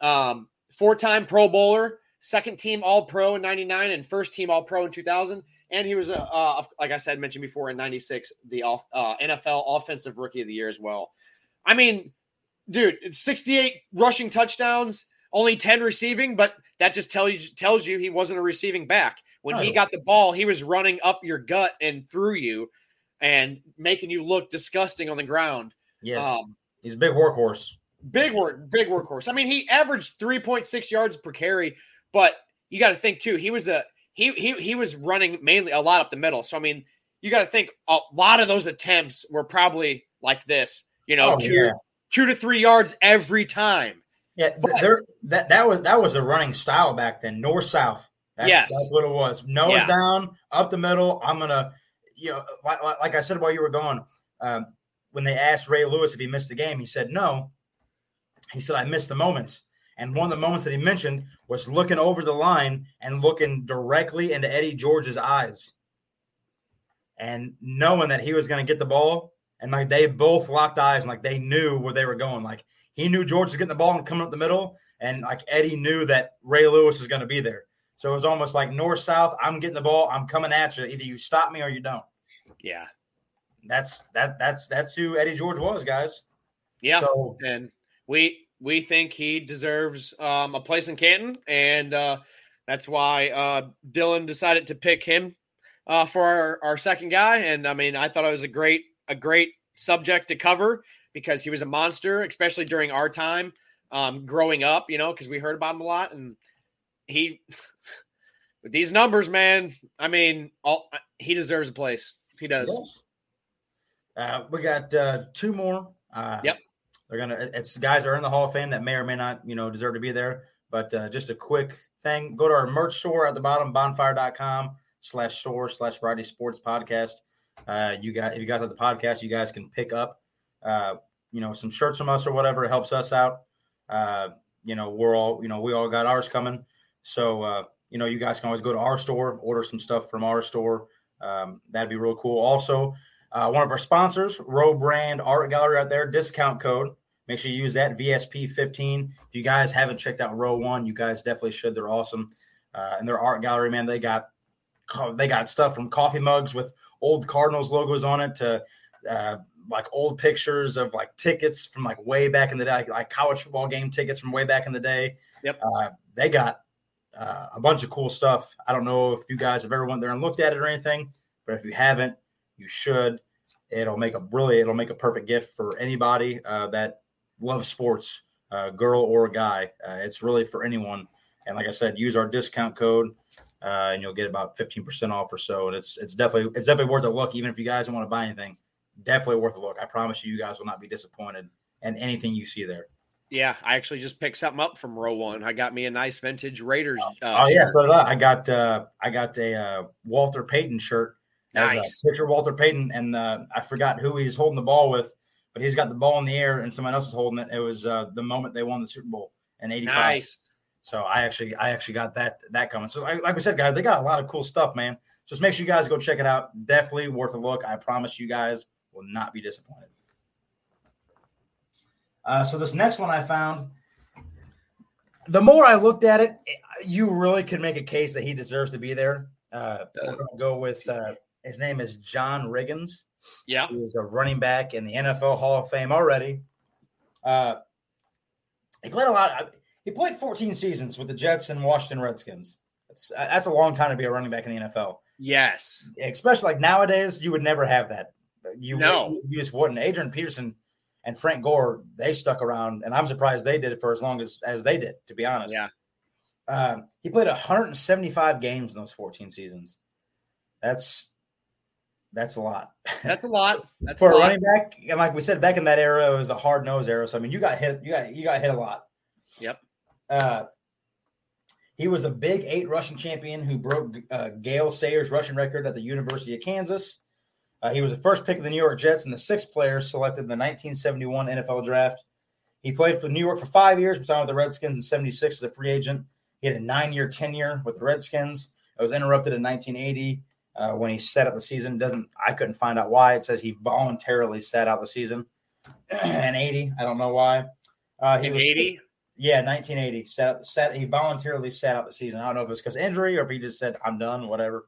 Um, four-time Pro Bowler, second team All Pro in '99, and first team All Pro in 2000. And he was a, uh, like I said, mentioned before in '96, the off, uh, NFL Offensive Rookie of the Year as well. I mean, dude, 68 rushing touchdowns, only 10 receiving, but that just tells you tells you he wasn't a receiving back. When he got the ball, he was running up your gut and through you and making you look disgusting on the ground. Yes. Um, He's a big workhorse. Big work, big workhorse. I mean, he averaged 3.6 yards per carry, but you got to think too, he was a he he he was running mainly a lot up the middle. So I mean, you got to think a lot of those attempts were probably like this, you know, oh, two, yeah. two to three yards every time. Yeah, but, there that that was that was a running style back then, north south. That's, yes, that's what it was. Nose yeah. down, up the middle. I'm gonna, you know, like, like I said while you were gone, um, when they asked Ray Lewis if he missed the game, he said no. He said I missed the moments, and one of the moments that he mentioned was looking over the line and looking directly into Eddie George's eyes, and knowing that he was going to get the ball, and like they both locked eyes and like they knew where they were going, like he knew George was getting the ball and coming up the middle, and like Eddie knew that Ray Lewis was going to be there. So it was almost like north south. I'm getting the ball. I'm coming at you. Either you stop me or you don't. Yeah, that's that. That's that's who Eddie George was, guys. Yeah, so, and we we think he deserves um, a place in Canton, and uh, that's why uh, Dillon decided to pick him uh, for our, our second guy. And I mean, I thought it was a great a great subject to cover because he was a monster, especially during our time um, growing up, you know, because we heard about him a lot. And he, with these numbers, man, I mean, all, he deserves a place. He does. Yes. Uh, we got uh, two more. Uh, yep. They're gonna. It's guys are in the Hall of Fame that may or may not, you know, deserve to be there. But uh, just a quick thing: go to our merch store at the bottom, bonfire.com slash store slash Friday sports podcast. Uh, you got if you got to the podcast, you guys can pick up uh, you know, some shirts from us or whatever. It helps us out. Uh, you know, we're all, you know, we all got ours coming. So, uh, you know, you guys can always go to our store, order some stuff from our store. Um, that'd be real cool. Also, uh, one of our sponsors, Row Brand Art Gallery out there, discount code. Make sure you use that VSP15. If you guys haven't checked out Row One, you guys definitely should. They're awesome. Uh, and their art gallery, man, they got they got stuff from coffee mugs with old Cardinals logos on it to uh, like old pictures of like tickets from like way back in the day, like, like college football game tickets from way back in the day. Yep. Uh, they got uh, a bunch of cool stuff. I don't know if you guys have ever went there and looked at it or anything, but if you haven't, you should. It'll make a really, it'll make a perfect gift for anybody uh, that loves sports, uh, girl or guy. Uh, it's really for anyone. And like I said, use our discount code. Uh, and you'll get about 15% off or so. And it's it's definitely it's definitely worth a look, even if you guys don't want to buy anything definitely worth a look. I promise you, you guys will not be disappointed in anything you see there. Yeah, I actually just picked something up from row one. I got me a nice vintage Raiders. Uh, oh yeah, so did I. I got uh, I got a uh, Walter Payton shirt. Nice picture Walter Payton, and uh, I forgot who he's holding the ball with, but he's got the ball in the air, and someone else is holding it. It was uh, the moment they won the Super Bowl in '85. Nice. So I actually I actually got that that coming. So like, like we said, guys, they got a lot of cool stuff, man. Just make sure you guys go check it out. Definitely worth a look. I promise you guys will not be disappointed. Uh, so this next one I found, the more I looked at it, you really could make a case that he deserves to be there. Uh, we're to go with uh, his name is John Riggins. Yeah, he was a running back in the NFL Hall of Fame already. Uh, he played a lot. He played 14 seasons with the Jets and Washington Redskins. That's that's a long time to be a running back in the NFL. Yes, especially like nowadays, you would never have that. You no, you just wouldn't. Adrian Peterson and Frank Gore, they stuck around, and I'm surprised they did it for as long as as they did. To be honest, yeah. Um, he played 175 games in those 14 seasons. That's that's a lot. That's a lot. [laughs] That's for a lot. running back. And like we said, back in that era, it was a hard nose era. So I mean, you got hit. You got you got hit a lot. Yep. Uh, he was a big eight rushing champion who broke uh, Gale Sayers' rushing record at the University of Kansas. Uh, he was the first pick of the New York Jets and the sixth player selected in the 1971 NFL draft. He played for New York for five years, signed with the Redskins in 76 as a free agent. He had a nine year tenure with the Redskins. It was interrupted in 1980 uh, when he sat out the season. Doesn't I couldn't find out why. It says he voluntarily sat out the season [clears throat] in 80. I don't know why. Uh, he was 80? yeah, 1980. Sat, sat, he voluntarily sat out the season. I don't know if it's because injury or if he just said, I'm done, whatever.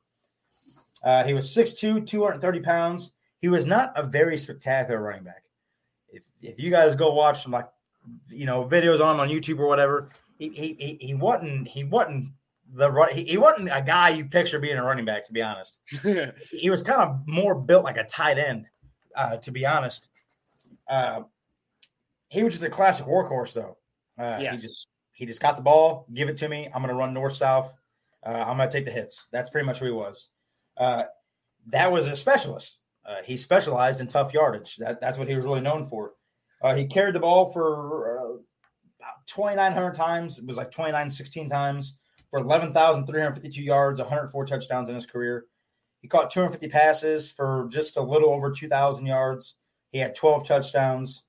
Uh, he was 6'2, 230 pounds. He was not a very spectacular running back. If, if you guys go watch some like you know videos on him on YouTube or whatever, he he he, he wasn't he wasn't the he, he wasn't a guy you picture being a running back, to be honest. [laughs] He was kind of more built like a tight end, uh, to be honest. Uh, he was just a classic workhorse, though. Uh, He just he just got the ball, give it to me. I'm going to run north south. Uh, I'm going to take the hits. That's pretty much who he was. Uh, that was a specialist. Uh, he specialized in tough yardage. That, that's what he was really known for. Uh, he carried the ball for uh, about 2,900 times. It was like 29, 16 times for 11,352 yards, 104 touchdowns in his career. He caught 250 passes for just a little over 2,000 yards. He had 12 touchdowns.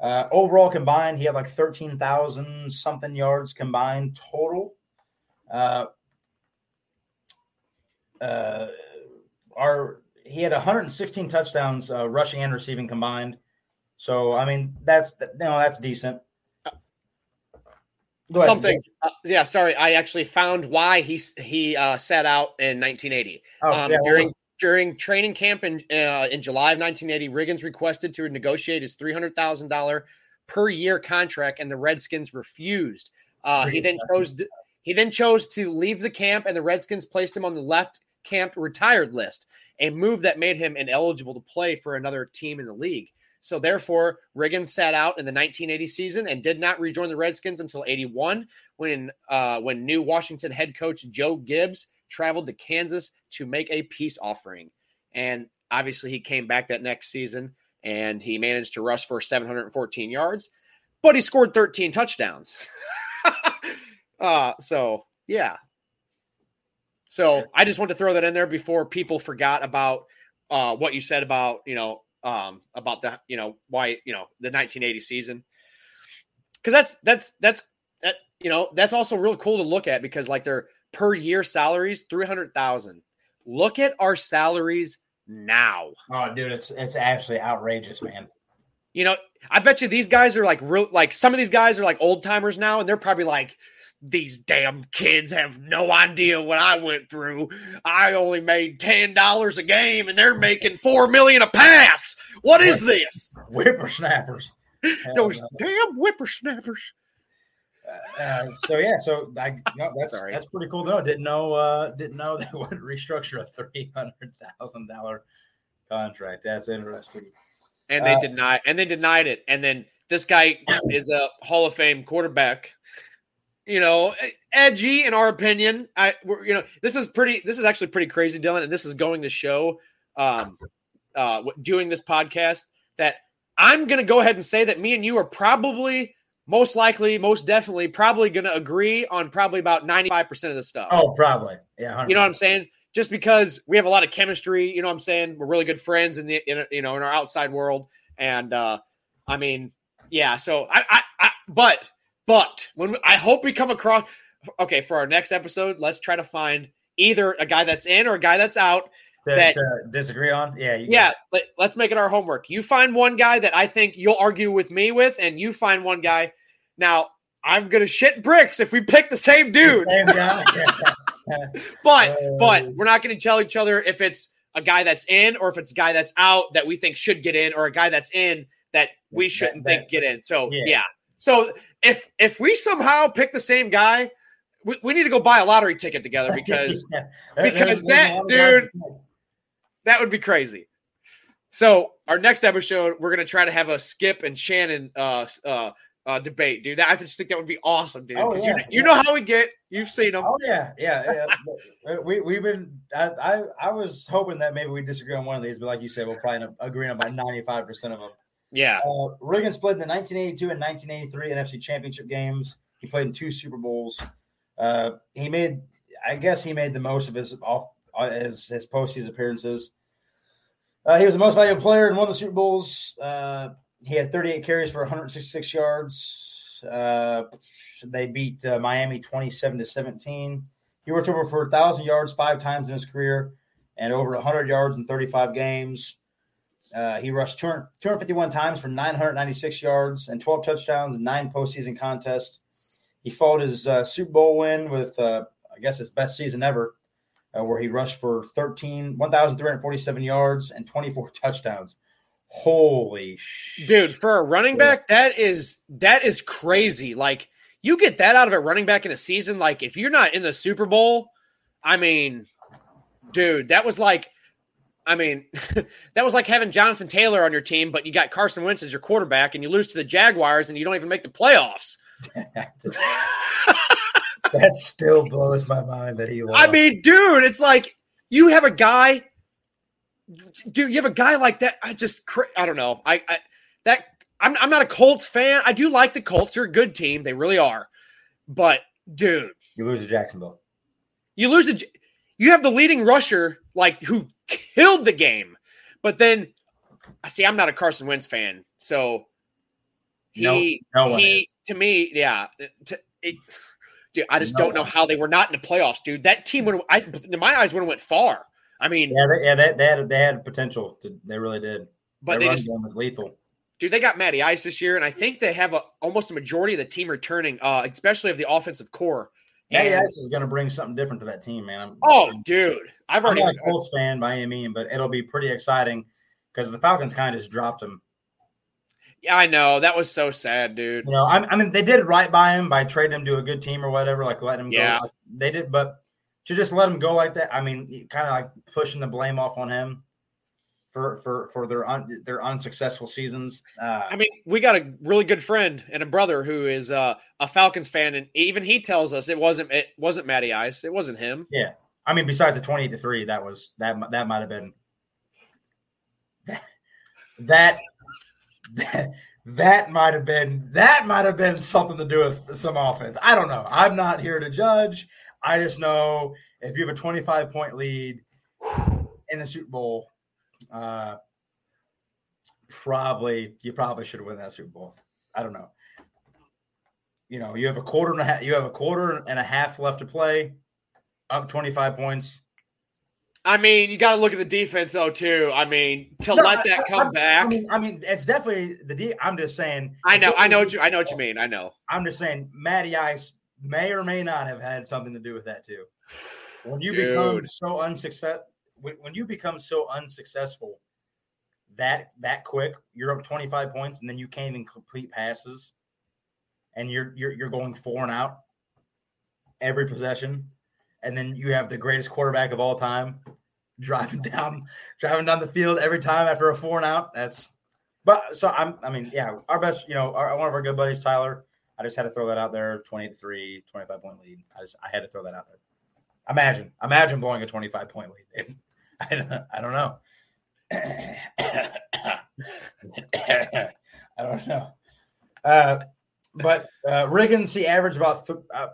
Uh, overall combined, he had like 13,000 something yards combined total. Uh, uh, our he had 116 touchdowns uh, rushing and receiving combined. So I mean that's you know that's decent. Go ahead. Something. Uh, yeah, sorry. I actually found why he he uh, sat out in 1980. Oh, um, yeah, during was- during training camp in uh, in July of 1980, Riggins requested to negotiate his three hundred thousand dollar per year contract, and the Redskins refused. Uh, he then chose to, he then chose to leave the camp, and the Redskins placed him on the left camp retired list, a move that made him ineligible to play for another team in the league. So therefore, Riggins sat out in the 1980 season and did not rejoin the Redskins until 81, when uh, when new Washington head coach Joe Gibbs traveled to Kansas to make a peace offering. And obviously, he came back that next season and he managed to rush for 714 yards, but he scored 13 touchdowns. [laughs] uh, so, yeah. So I just want to throw that in there before people forgot about uh, what you said about, you know, um, about the, you know, why, you know, the 1980 season. Cause that's, that's, that's, that, you know, that's also really cool to look at because like their per year salaries, 300,000. Look at our salaries now. oh, dude, it's it's absolutely outrageous, man. You know, I bet you these guys are like real, like some of these guys are like old timers now, and they're probably like, these damn kids have no idea what I went through. I only made ten dollars a game, and they're making four million a pass. What is this? Whippersnappers. [laughs] Those Uh, damn whippersnappers. uh, so yeah, so I no, that's Sorry. that's pretty cool though. Didn't know uh didn't know [laughs] they would restructure a three hundred thousand dollar contract. That's interesting. And they Uh, denied, and they denied it. And then this guy [coughs] is a Hall of Fame quarterback. You know, edgy in our opinion. I, we're, you know, this is pretty. This is actually pretty crazy, Dillon. And this is going to show, um, uh, doing this podcast that I'm going to go ahead and say that me and you are probably, most likely, most definitely, probably going to agree on probably about 95 percent of the stuff. Oh, probably. Yeah, 100%. You know what I'm saying? Just because we have a lot of chemistry, you know what I'm saying? We're really good friends in the in, you know in our outside world, and uh I mean, yeah. So I, I, I but but when we, I hope we come across, okay, for our next episode, let's try to find either a guy that's in or a guy that's out. to, that- to disagree on. Yeah, you Yeah, let, let's make it our homework. You find one guy that I think you'll argue with me with, and you find one guy. Now I'm gonna shit bricks if we pick the same The dude. Same guy. [laughs] [laughs] But but Uh, we're not going to tell each other if it's a guy that's in or if it's a guy that's out that we think should get in or a guy that's in that we shouldn't that- think get in. So yeah. yeah. So if if we somehow pick the same guy, we, we need to go buy a lottery ticket together because [laughs] Yeah. Because that lot of guys dude- that- would be crazy. So our next episode, we're gonna try to have a Skip and Shannon uh uh uh, debate, dude. That, I just think that would be awesome, dude. Oh, yeah, you, you yeah. know how we get. You've seen them. Oh yeah, yeah. yeah. [laughs] we we've been. I, I I was hoping that maybe we disagree on one of these, but like you said, we'll probably end up agreeing on about ninety five percent of them. Yeah. Uh, Riggins split in the 1982 and 1983 NFC Championship games. He played in two Super Bowls. Uh, he made, I guess, he made the most of his off uh, his his postseason appearances. Uh, he was the most valuable player in one of the Super Bowls. Uh, he had 38 carries for 166 yards. Uh, they beat uh, Miami 27 to 17. He worked over for 1,000 yards five times in his career and over 100 yards in 35 games. Uh, he rushed 200, 251 times for 996 yards and 12 touchdowns in nine postseason contests. He followed his uh, Super Bowl win with, uh, I guess, his best season ever, uh, where he rushed for 13, 1,347 yards and 24 [laughs] touchdowns. Holy sh- dude for a running back that is that is crazy like you get that out of a running back in a season like if you're not in the super bowl i mean dude that was like i mean [laughs] that was like having jonathan taylor on your team but you got carson wentz as your quarterback and you lose to the jaguars and you don't even make the playoffs. [laughs] That still blows my mind that he [laughs] lost. i mean dude it's like you have a guy dude you have a guy like that. I just i don't know. I, I that I'm, I'm not a colts fan. I do like the colts. They're a good team. They really are. But dude. You lose to Jacksonville. you lose the you have the leading rusher like who killed the game but then i see i'm not a carson wentz fan so he No- no he is. to me yeah to, it, dude i just No don't know one. how they were not in the playoffs dude that team would I in my eyes would have went far i mean Yeah, they, yeah, they, they had they had potential. To, they really did. but Their they just was lethal. dude they got matty ice this year and i think they have a almost a majority of the team returning uh especially of the offensive core And- Ice is going to bring something different to that team, man. I'm, oh dude i've already. I'm not a Colts fan by any means, but it'll be pretty exciting because the Falcons kind of just dropped him. yeah i know that was so sad dude You know, I, I mean, they did right by him by trading him to a good team or whatever, like letting him Yeah. go. Like, they did, but to just let him go like that, I mean, kind of like pushing the blame off on him for for for their un, their unsuccessful seasons. Uh, I mean, we got a really good friend and a brother who is uh, a Falcons fan, and even he tells us it wasn't it wasn't Matty Ice, it wasn't him. Yeah, I mean, besides the twenty-eight to three, that was that that might have been [laughs] that that [laughs] that might have been that might have been something to do with some offense. I don't know. I'm not here to judge. I just know if you have a 25 point lead in the Super Bowl, uh, probably you probably should win that Super Bowl. I don't know. You know, you have a quarter and a half. You have a quarter and a half left to play. Up 25 points. I mean, you got to look at the defense though too. I mean, to No, let that I- come I, back. I mean, I mean, it's definitely the. D, I'm just saying. I know, I know what you, I know what you mean. I know. I'm just saying, Matty Ice may or may not have had something to do with that too. When you Dude. become so unsuccessful, when, when you become so unsuccessful that that quick, you're up 25 points, and then you can't even complete passes, and you're you're you're going four and out every possession, and then you have the greatest quarterback of all time driving [laughs] down driving down the field every time after a four and out. That's but so I'm I mean, yeah, our best, you know, our, one of our good buddies, Tyler. I just had to throw that out there 28 3, 25 point lead. I just I had to throw that out there. Imagine, imagine blowing a 25 point lead. [laughs] [laughs] I, don't- I don't know. [coughs] I don't know. Uh, but uh, Riggins, he averaged about th- uh,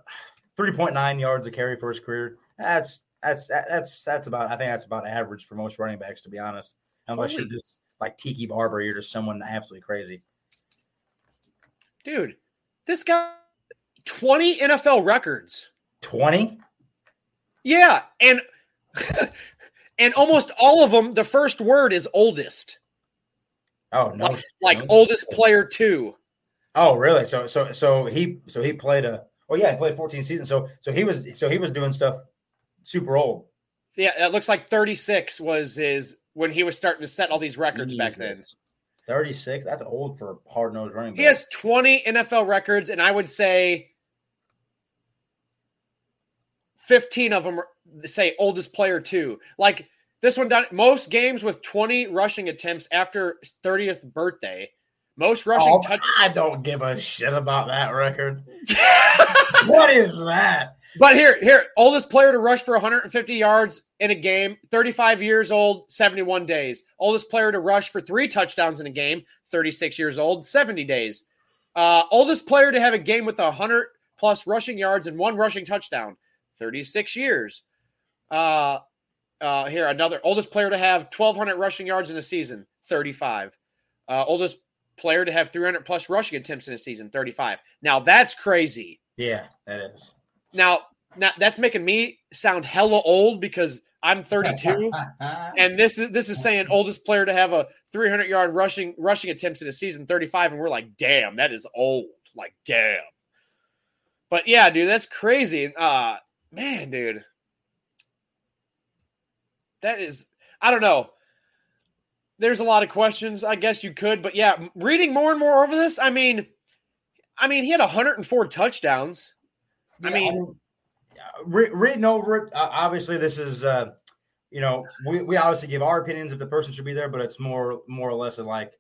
3.9 yards a carry for his career. That's that's that's that's about I think that's about average for most running backs, to be honest. Unless Holy- you're just like Tiki Barber, you're just someone absolutely crazy. Dude, this guy 20 NFL records. 20? Yeah, and [laughs] and almost all of them the first word is oldest. Oh no! Like, like no. oldest player 2. Oh, really? So so so he so he played a oh yeah, he played 14 seasons. So so he was so he was doing stuff super old. Yeah, it looks like 36 was his when he was starting to set all these records back then. 36. That's old for a hard nosed running back. He has 20 NFL records, and I would say 15 of them are, say oldest player too. Like this one done most games with 20 rushing attempts after 30th birthday. Most rushing Oh, touch. I don't give a shit about that record. [laughs] what is that? But here, here, oldest player to rush for 150 yards in a game, 35 years old, 71 days. Oldest player to rush for three touchdowns in a game, 36 years old, 70 days. Uh, oldest player to have a game with 100 plus rushing yards and one rushing touchdown, 36 years. Uh, uh, here, another oldest player to have 1,200 rushing yards in a season, 35. Uh, oldest player to have 300 plus rushing attempts in a season, 35. Now that's crazy. Yeah, that is. Now, now that's making me sound hella old because I'm 32, [laughs] and this is this is saying oldest player to have a 300 yard rushing rushing attempts in a season, 35, and we're like, damn, that is old. Like, damn. But yeah, dude, that's crazy. Uh, man, dude, that is. I don't know. There's a lot of questions. I guess you could, but yeah, reading more and more over this, I mean, I mean, he had 104 touchdowns. I mean, uh, reading over it, uh, obviously, this is, uh, you know, we, we obviously give our opinions if the person should be there, but it's more more or less of like,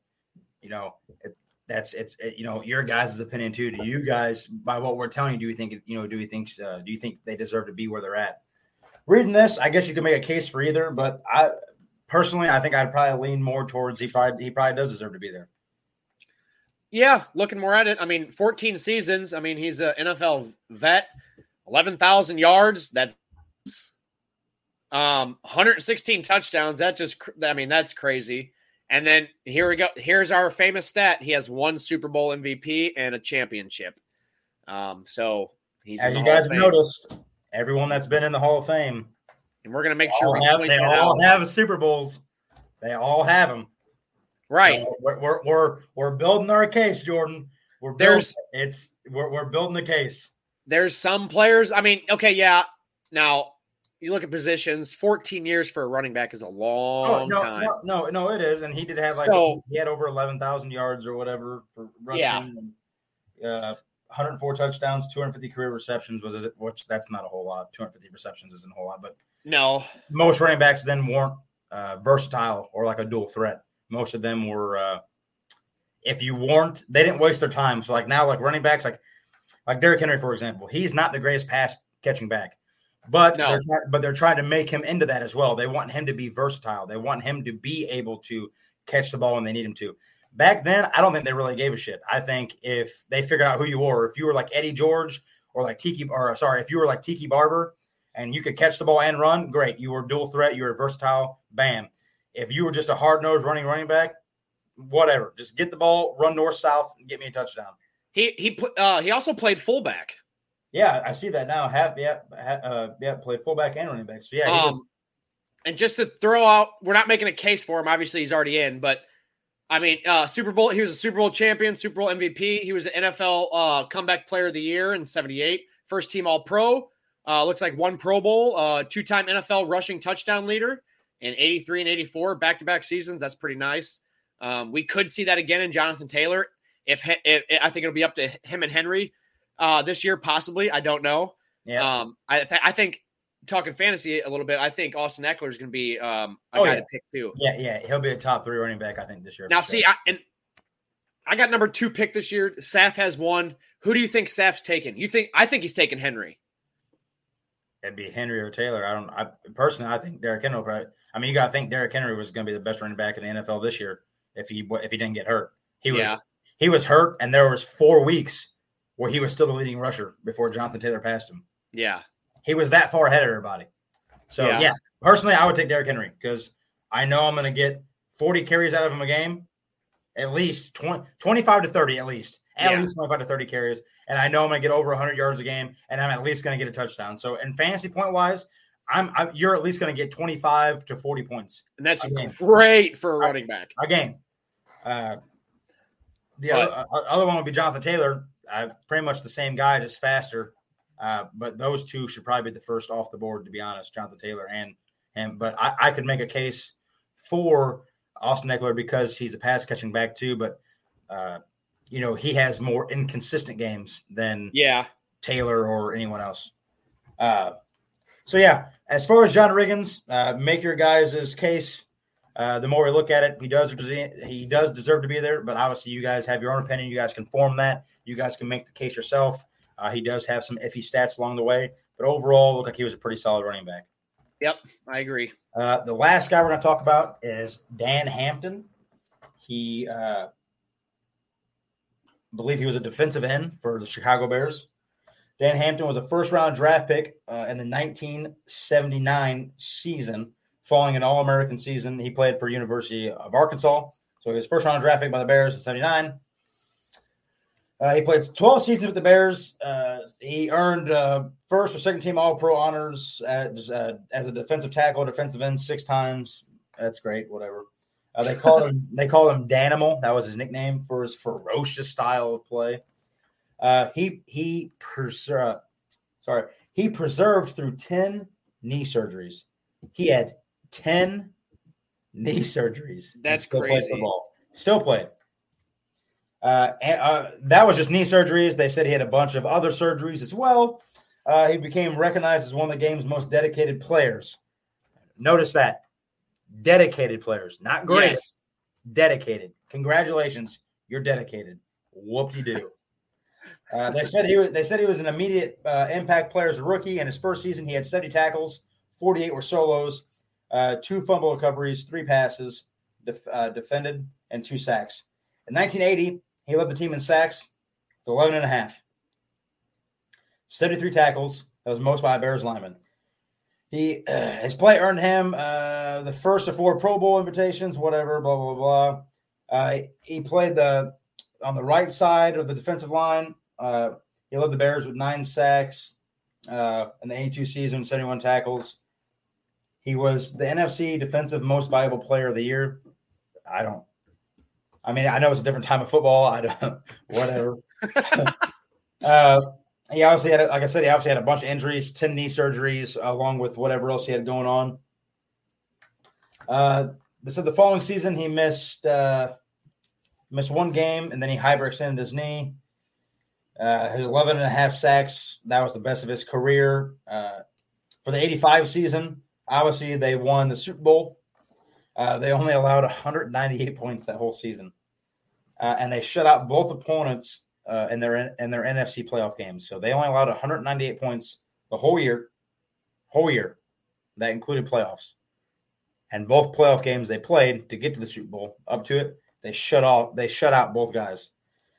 you know, it, that's it's it, you know your guys' opinion too. Do you guys, by what we're telling you, do you think you know? Do we think uh, do you think they deserve to be where they're at? Reading this, I guess you could make a case for either, but I personally, I think I'd probably lean more towards he probably he probably does deserve to be there. Yeah, looking more at it. I mean, 14 seasons. I mean, he's an NFL vet, 11,000 yards. That's um 116 touchdowns. That just, I mean, that's crazy. And then here we go. Here's our famous stat. He has one Super Bowl MVP and a championship. Um, so he's As you guys of have Fame. noticed, everyone that's been in the Hall of Fame and we're gonna make sure all have, they all out. have Super Bowls. They all have them. right. So we're, we're we're we're building our case, Jordan. We're building, There's- it's we're, we're building the case. There's some players. I mean, okay, yeah. Now you look at positions. 14 years for a running back is a long Oh, no, time. no, no, no, it is, and he did have like So- he had over eleven thousand yards or whatever for rushing. Yeah. And, uh, 104 touchdowns, 250 career receptions was it? Which that's not a whole lot. 250 receptions isn't a whole lot, but No, most running backs then weren't uh, versatile or like a dual threat. Most of them were. Uh, if you weren't, they didn't waste their time. So like now, like running backs, like like Derrick Henry, for example, he's not the greatest pass catching back, but No. they're try- but they're trying to make him into that as well. They want him to be versatile. They want him to be able to catch the ball when they need him to. Back then, I don't think they really gave a shit. I think if they figured out who you were, if you were like Eddie George or like Tiki, or sorry, if you were like Tiki Barber and you could catch the ball and run, great. You were dual threat. You were versatile. Bam. If you were just a hard nosed running running back, whatever. Just get the ball, run north south, and get me a touchdown. he he uh, he also played fullback. Yeah, I see that now. Have yeah, uh, yeah, play fullback and running back. So yeah, he Um, was, and just to throw out, we're not making a case for him. Obviously, he's already in, but I mean, uh, Super Bowl. He was a Super Bowl champion, Super Bowl MVP. He was the NFL uh, Comeback Player of the Year in '78, first team All Pro. Uh, looks like one Pro Bowl, uh, two-time NFL rushing touchdown leader in '83 and '84, back-to-back seasons. That's pretty nice. Um, we could see that again in Jonathan Taylor. If, if, I think it'll be up to him and Henry uh, this year, possibly. I don't know. yeah. Um, I th- I think talking fantasy a little bit. I think Austin Ekeler is going to be um, a Oh, guy yeah. to pick too. yeah, yeah, he'll be a top three running back, I think, this year. Now, see. I, and I got number two pick this year. Saf has one. Who do you think Saf's taking? You think? I think he's taking Henry. it'd be Henry or Taylor. I don't. I personally, I think Derrick Henry. Probably, I mean, you got to think Derrick Henry was going to be the best running back in the NFL this year if he if he didn't get hurt. He was Yeah. he was hurt, and there was four weeks where he was still the leading rusher before Jonathan Taylor passed him. Yeah, He was that far ahead of everybody. So Yeah. yeah, personally, I would take Derrick Henry because I know I'm going to get 40 carries out of him a game, at least 20, 25 to 30, at least, at Yeah. least 25 to 30 carries, and I know I'm going to get over 100 yards a game, and I'm at least going to get a touchdown. So in fantasy point wise, I'm, I'm you're at least going to get 25 to 40 points and that's great for a running back. a game. Uh, the But- other, uh, other one would be Jonathan Taylor. Uh, pretty much the same guy, just faster. Uh, but those two should probably be the first off the board, to be honest, Jonathan Taylor and him. But I, I could make a case for Austin Ekeler because he's a pass catching back too. But uh, you know he has more inconsistent games than Yeah, Taylor or anyone else. Uh, so yeah, as far as John Riggins, uh, make your guys' case. Uh, the more we look at it, he does he does deserve to be there. But obviously, you guys have your own opinion. You guys can form that. You guys can make the case yourself. Uh, he does have some iffy stats along the way, but overall, looked like he was a pretty solid running back. Yep, I agree. Uh, the last guy we're going to talk about is Dan Hampton. He uh, believe he was a defensive end for the Chicago Bears. Dan Hampton was a first round draft pick uh, in the 1979 season, following an All American season. He played for University of Arkansas, so he was first round draft pick by the Bears in '79. Uh, he played 12 seasons with the Bears. Uh, he earned uh, first or second team All Pro honors as, uh, as a defensive tackle, defensive end six times. That's great. Whatever. Uh, they call him. [laughs] They called him Danimal. That was his nickname for his ferocious style of play. Uh, he he sorry he preserved through 10 knee surgeries. He had 10 knee surgeries. That's still crazy. Played football. Still played. Uh, and, uh, that was just knee surgeries. They said he had a bunch of other surgeries as well. Uh, he became recognized as one of the game's most dedicated players. Notice that dedicated players, not great, Yes. dedicated. Congratulations, you're dedicated. Whoop de doo. [laughs] Uh, they said he was. They said he was an immediate uh, impact player as a rookie. In his first season, he had 70 tackles, 48 were solos, uh, two fumble recoveries, three passes def- uh, defended, and two sacks. In 1980, he led the team in sacks with 11 and a half. 73 tackles. That was most by a Bears lineman. He his play earned him uh, the first of four Pro Bowl invitations. Whatever, blah blah blah. Uh, he played the on the right side of the defensive line. Uh, he led the Bears with nine sacks uh, in the 82 season, 71 tackles. He was the NFC Defensive Most Valuable Player of the Year. I don't. I mean, I know it's a different time of football. I don't. [laughs] Whatever. [laughs] uh, he obviously had, like I said, he obviously had a bunch of injuries, ten knee surgeries, along with whatever else he had going on. Uh, they said the following season he missed uh, missed one game, and then he hyperextended his knee. Uh, his 11 and a half sacks, that was the best of his career. Uh, for the 85 season, obviously they won the Super Bowl. Uh, they only allowed 198 points that whole season. Uh, and they shut out both opponents uh, in their in their NFC playoff games. So they only allowed 198 points the whole year, whole year. That included playoffs. And both playoff games they played to get to the Super Bowl, up to it, they shut off. They shut out both guys.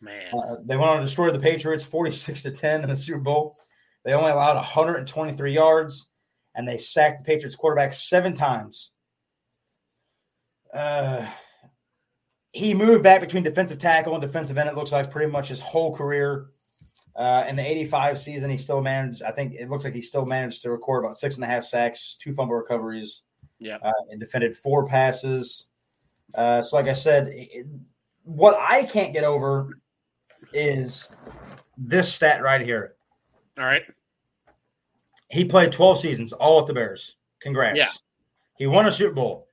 Man, Uh, they went on to destroy the Patriots 46 to 10 in the Super Bowl. They only allowed 123 yards, and they sacked the Patriots quarterback seven times. Uh, he moved back between defensive tackle and defensive end. It looks like pretty much his whole career. Uh, in the 85 season, he still managed, I think it looks like he still managed to record about six and a half sacks, two fumble recoveries, yeah, uh, and defended four passes. Uh, so, like I said, it, what I can't get over is this stat right here. all right. He played 12 seasons, all with the Bears. Congrats. Yeah. He won a Super Bowl.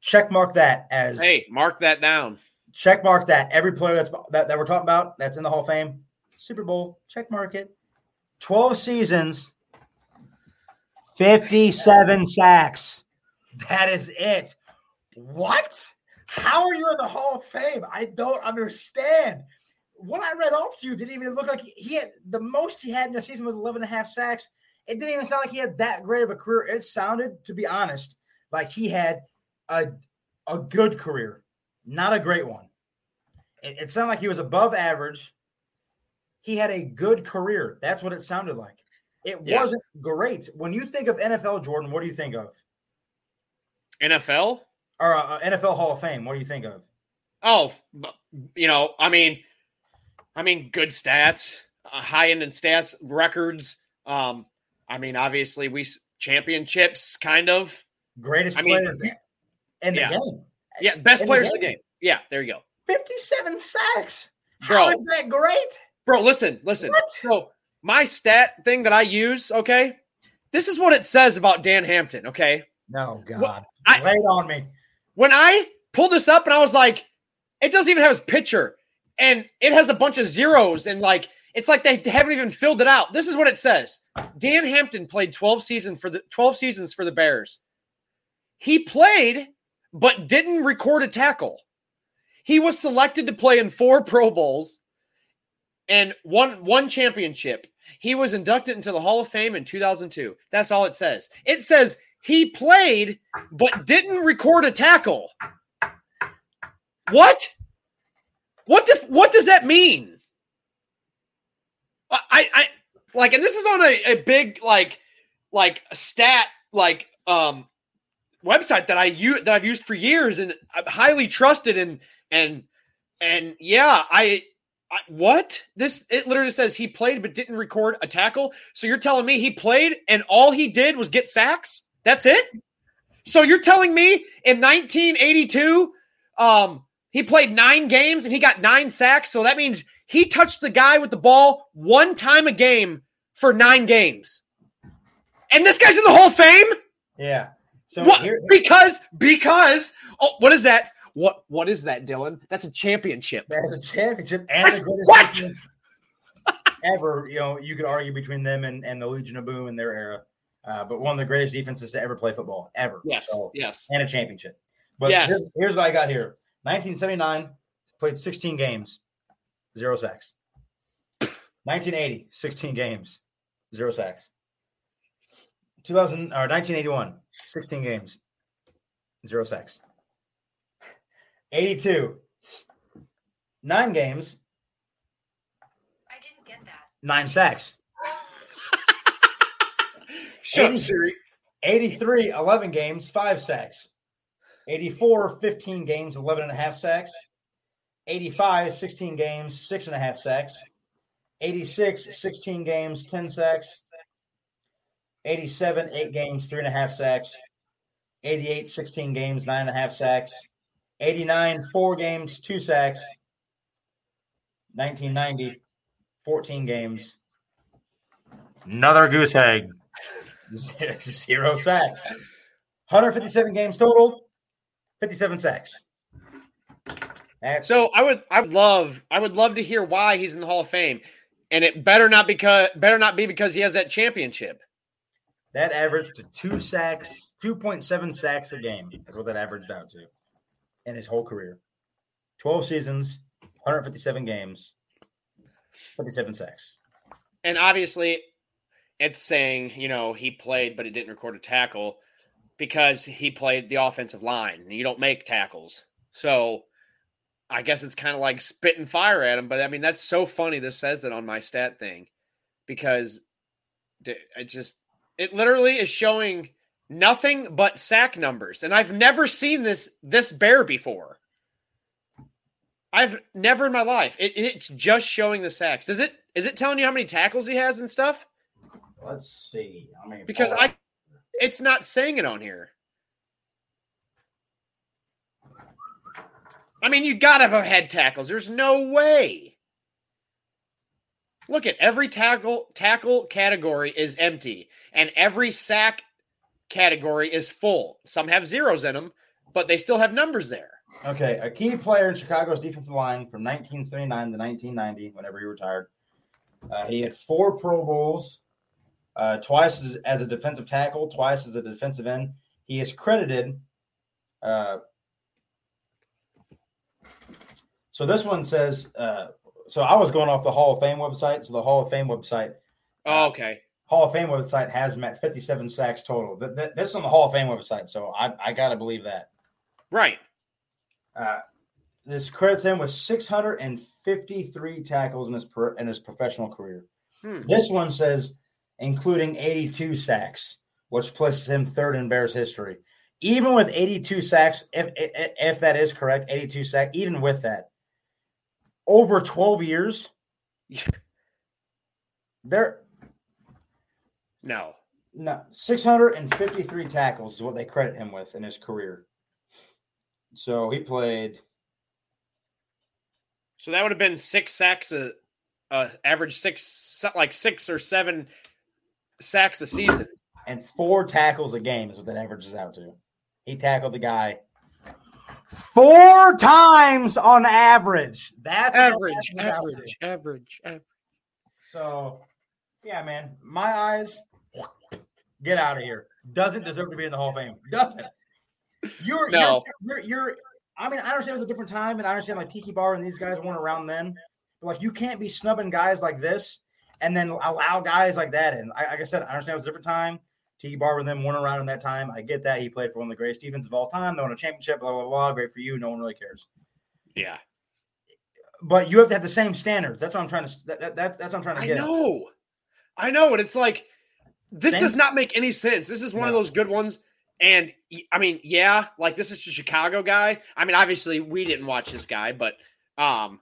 Check mark that as Hey, mark that down. check mark that. Every player that's that, that we're talking about that's in the Hall of Fame, Super Bowl, check mark it. 12 seasons, 57 sacks. That is it. What? How are you in the Hall of Fame? I don't understand. What I read off to you didn't even look like he, he had the most he had in a season was 11 and a half sacks. It didn't even sound like he had that great of a career. It sounded, to be honest, like he had a, a good career, not a great one. It, it sounded like he was above average. He had a good career. That's what it sounded like. It Yeah. wasn't great. When you think of NFL, Jordan, what do you think of? NFL. Or uh, NFL Hall of Fame, what do you think of? Oh, you know, I mean, I mean, good stats, uh, high end in stats, records. Um, I mean, obviously, we championships, kind of. Greatest I mean, players in the yeah. game. Yeah, best In the players in the game. Yeah, there you go, 57 sacks. Bro. How is that great? bro. Listen, listen. What? So my stat thing that I use, okay, this is what it says about Dan Hampton. Okay, No, God. I- Lay it on me. when I pulled this up and I was like, it doesn't even have his picture, and it has a bunch of zeros and like it's like they haven't even filled it out. This is what it says: Dan Hampton played twelve seasons for the twelve seasons for the Bears. He played but didn't record a tackle. He was selected to play in four Pro Bowls and one one championship. He was inducted into the Hall of Fame in 2002. That's all it says. It says he played but didn't record a tackle. What? What what does that mean? I I like and this is on a, a big like like stat like um website that I use that I've used for years and I'm highly trusted and and and yeah, I, I what this it literally says he played but didn't record a tackle. So you're telling me he played and all he did was get sacks? That's it? So you're telling me in 1982 um he played 9 games and he got 9 sacks, so that means he touched the guy with the ball one time a game for 9 games. And this guy's in the Hall of Fame? Yeah. So what? here, because because oh, what is that? What what is that, Dillon? That's a championship. That's a championship and the greatest What? [laughs] ever. You know, you could argue between them and, and the Legion of Boom in their era. Uh, but one of the greatest defenses to ever play football, ever. Yes, So, yes. and a championship. But Yes. here's, here's what I got here 1979, played 16 games, zero sacks. 1980, 16 games, zero sacks. 2000 or 1981, 16 games, zero sacks. 82, nine games, I didn't get that. nine sacks. [laughs] Shut up, Eighty- Siri. 83, 11 games, five sacks. 84, 15 games, 11 and a half sacks. 85, 16 games, six and a half sacks. 86, 16 games, 10 sacks. 87, eight games, three and a half sacks. 88, 16 games, nine and a half sacks. 89, four games, two sacks. 1990, 14 games. Another goose egg. [laughs] Zero sacks. 157 games total, 57 sacks. That's So I would I would love I would love to hear why he's in the Hall of Fame. And it better not because better not be because he has that championship. That averaged to two sacks, 2.7 sacks a game. That's what that averaged out to in his whole career. 12 seasons, 157 games, 57 sacks. And obviously it's saying, you know, he played but he didn't record a tackle because he played the offensive line. You don't make tackles. So I guess it's kind of like spitting fire at him. But I mean, that's so funny. This says that on my stat thing because it just, it literally is showing nothing but sack numbers. And I've never seen this, this bear before. I've never in my life. It, it's just showing the sacks. Does it, is it telling you how many tackles he has and stuff? Let's see. I mean, Because I, it's not saying it on here. I mean, you gotta have head tackles. There's no way. Look at every tackle tackle category is empty, and every sack category is full. Some have zeros in them, but they still have numbers there. Okay, a key player in Chicago's defensive line from 1979 to 1990, whenever he retired. Uh, he had four Pro Bowls, uh, twice as, as a defensive tackle, twice as a defensive end. He is credited. Uh, so this one says. Uh, so I was going off the Hall of Fame website. So the Hall of Fame website, Oh, okay. Hall of Fame website has him at 57 sacks total. Th- th- This is on the Hall of Fame website, so I, I got to believe that. Right. Uh, this credits him with 653 tackles in his per, in his professional career. Hmm. This one says including 82 sacks, which places him third in Bears history. Even with 82 sacks, if if, if that is correct, 82 sack, even with that, over 12 years, [laughs] there No. no 653 tackles is what they credit him with in his career. So he played So that would have been six sacks a, uh, average six, like six or seven sacks a season. and four tackles a game is what that averages out to. He tackled the guy four times on average. That's Average, averages out to. average, average, average. So, yeah, man, my eyes, get out of here. Doesn't deserve to be in the Hall of Fame. Doesn't. You're No. You're, you're, you're. I mean, I understand it was a different time, and I understand like Tiki Bar and these guys weren't around then. But like, you can't be snubbing guys like this and then allow guys like that in. I, like I said, I understand it was a different time. Tiki Bar and them weren't around in that time. I get that. He played for one of the greatest defenses of all time. They won a championship. Blah blah blah. Great for you. No one really cares. Yeah, But you have to have the same standards. That's what I'm trying to. That, that, that- that's what I'm trying to I get. at. know, I know, and it's like this Same- does not make any sense. This is one of those good ones, and I mean, yeah, like this is a Chicago guy. I mean, obviously we didn't watch this guy, but um,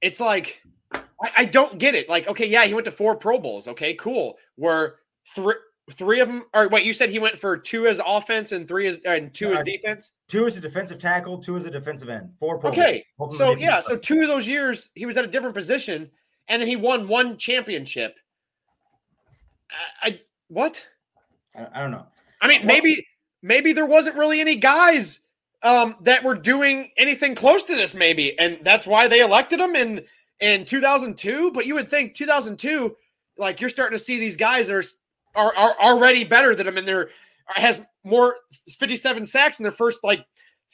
it's like I, I don't get it. Like, okay, yeah, he went to four Pro Bowls. Okay, cool. Were three three of them? Or wait, you said he went for two as offense and three as and two No, as defense. Two as a defensive tackle. Two as a defensive end. Four. Pro Okay, Bowls. Both of them So yeah, so two of those years he was at a different position, and then he won one championship. I, I what? I, I don't know. I mean, Well- maybe maybe there wasn't really any guys um, that were doing anything close to this, maybe, and that's why they elected him in in 2002. But you would think 2002, like you're starting to see these guys are are, are already better than him, and they're has more 57 sacks in their first like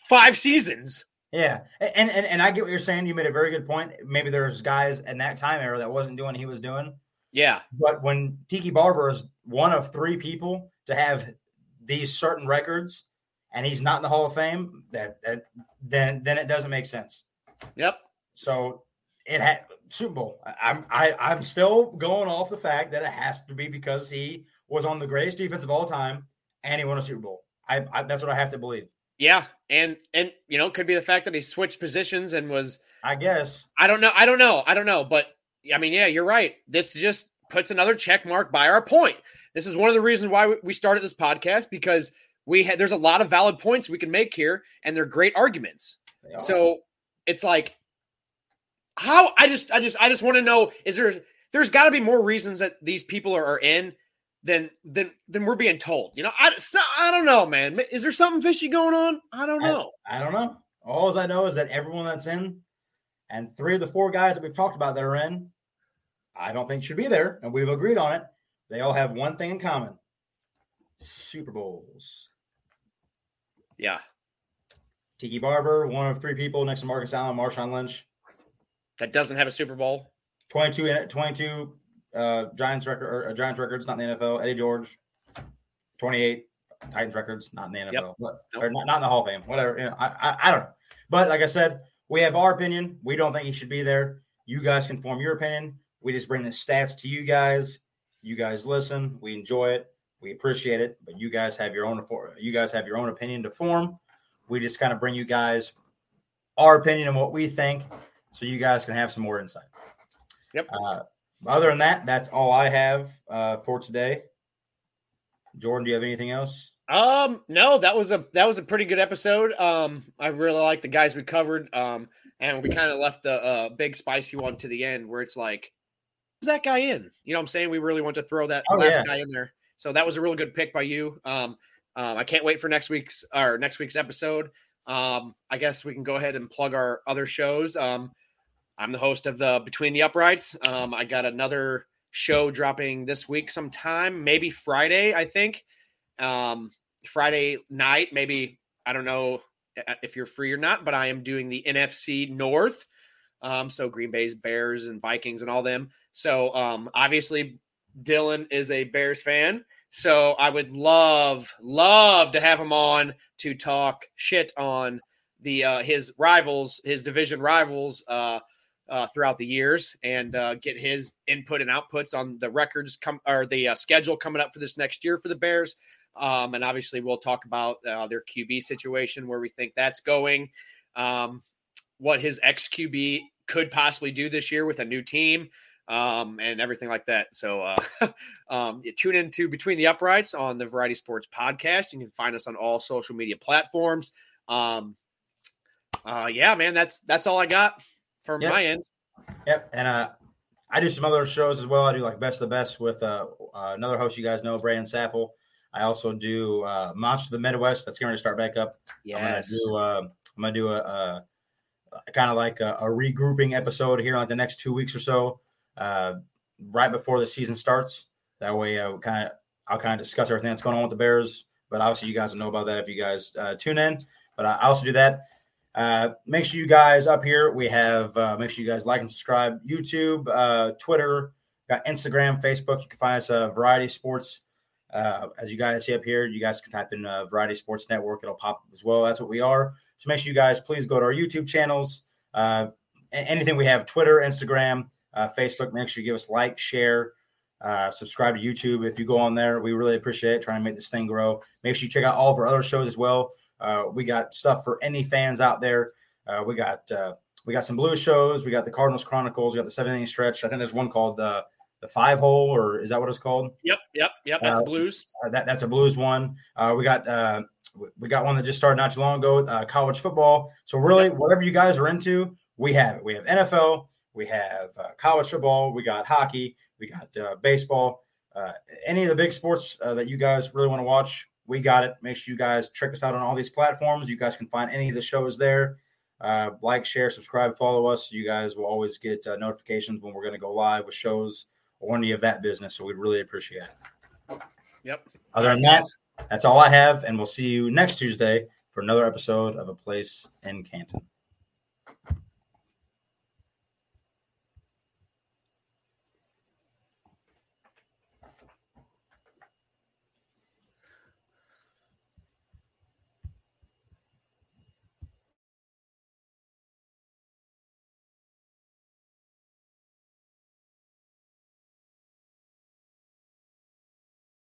five seasons. Yeah, and, and and I get what you're saying. You made a very good point. Maybe there's guys in that time era that wasn't doing what he was doing. Yeah, But when Tiki Barber is one of three people to have these certain records, and he's not in the Hall of Fame, that that then then it doesn't make sense. yep. So it had Super Bowl. I- I'm I, I'm still going off the fact that it has to be because he was on the greatest defense of all time and he won a Super Bowl. I, I that's what I have to believe. Yeah, and and you know, could be the fact that he switched positions and was I guess. I don't know, I don't know, I don't know, but I mean, yeah, you're right. This just puts another check mark by our point. This is one of the reasons why we- we started this podcast because we had there's a lot of valid points we can make here, and they're great arguments. They. So it's like how I just I just I just want to know is there there's got to be more reasons that these people are, are in than than than we're being told. You know, I so, I don't know, man. Is there something fishy going on? I don't I- know. I don't know. All I know is that everyone that's in, and three of the four guys that we've talked about that are in, I don't think should be there, and we've agreed on it. They all have one thing in common: Super Bowls. Yeah, Tiki Barber, one of three people next to Marcus Allen, Marshawn Lynch, that doesn't have a Super Bowl. 22, 22 uh, Giants record or uh, Giants records, not in the NFL. Eddie George, 28 Titans records, not in the NFL, Yep. but, or not, not in the Hall of Fame. Whatever. You know, I, I I don't know. But like I said, we have our opinion. We don't think he should be there. You guys can form your opinion. We just bring the stats to you guys. You guys listen. We enjoy it. We appreciate it. But you guys have your own. You guys have your own opinion to form. We just kind of bring you guys our opinion and what we think, so you guys can have some more insight. Yep. Uh, other than that, that's all I have uh, for today. Jordan, do you have anything else? Um, no, that was a that was a pretty good episode. Um, I really like the guys we covered. Um, and we kind of left the uh, big spicy one to the end where it's like, who's that guy in? You know what I'm saying? We really want to throw that Oh, last yeah. guy in there. So that was a really good pick by you. Um, um, I can't wait for next week's or next week's episode. Um, I guess we can go ahead and plug our other shows. Um, I'm the host of the Between the Uprights. Um, I got another show dropping this week sometime, maybe Friday, I think. Um, Friday night, maybe I don't know if you're free or not, but I am doing the NFC North. Um, so Green Bay's Bears and Vikings and all them. So um, obviously Dillon is a Bears fan. So I would love, love to have him on to talk shit on the uh, his rivals, his division rivals, uh, uh, throughout the years, and uh, get his input and outputs on the records come or the uh, schedule coming up for this next year for the Bears. Um, and obviously, we'll talk about uh, their QB situation, where we think that's going, um, what his ex QB could possibly do this year with a new team, um, and everything like that. So, uh, [laughs] um, tune into Between the Uprights on the Variety Sports Podcast. You can find us on all social media platforms. Um, uh, yeah, man, that's that's all I got from Yeah. my end. Yep. And uh, I do some other shows as well. I do like Best of the Best with uh, uh, another host you guys know, Brandon Saffel. I also do uh, Monster of the Midwest. That's going to start back up. Yes. I'm gonna do. Uh, I'm gonna do a, a, kind of like a, a regrouping episode here, like the next two weeks or so, uh, right before the season starts. That way, uh, kind of I'll kind of discuss everything that's going on with the Bears, but obviously you guys will know about that if you guys uh, tune in. But I also do that. Uh, make sure you guys up here. We have uh, make sure you guys like and subscribe. YouTube, uh, Twitter, got Instagram, Facebook. You can find us uh, Variety Sports. Uh, as you guys see up here, you guys can type in uh, Variety Sports Network. It'll pop as well. That's what we are. So make sure you guys please go to our YouTube channels. Anything we have, Twitter, Instagram, Facebook. Make sure you give us like, share, subscribe to YouTube. If you go on there, we really appreciate it. Trying to make this thing grow. Make sure you check out all of our other shows as well. Uh, we got stuff for any fans out there. Uh, we got uh, we got some blues shows. We got the Cardinals Chronicles. We got the seven inning stretch. I think there's one called the the five hole, or is that what it's called? Yep, yep, yep. That's Uh, blues. Uh, that that's a blues one. Uh, we got uh, we got one that just started not too long ago. Uh, college football. So really, whatever you guys are into, we have it. We have NFL. We have uh, college football. We got hockey. We got uh, baseball. Uh, any of the big sports uh, that you guys really want to watch, we got it. Make sure you guys check us out on all these platforms. You guys can find any of the shows there. Uh, like, share, subscribe, follow us. You guys will always get uh, notifications when we're going to go live with shows or any of that business. So we really appreciate it. Yep. Other than that, that's all I have, and we'll see you next Tuesday for another episode of A Place in Canton.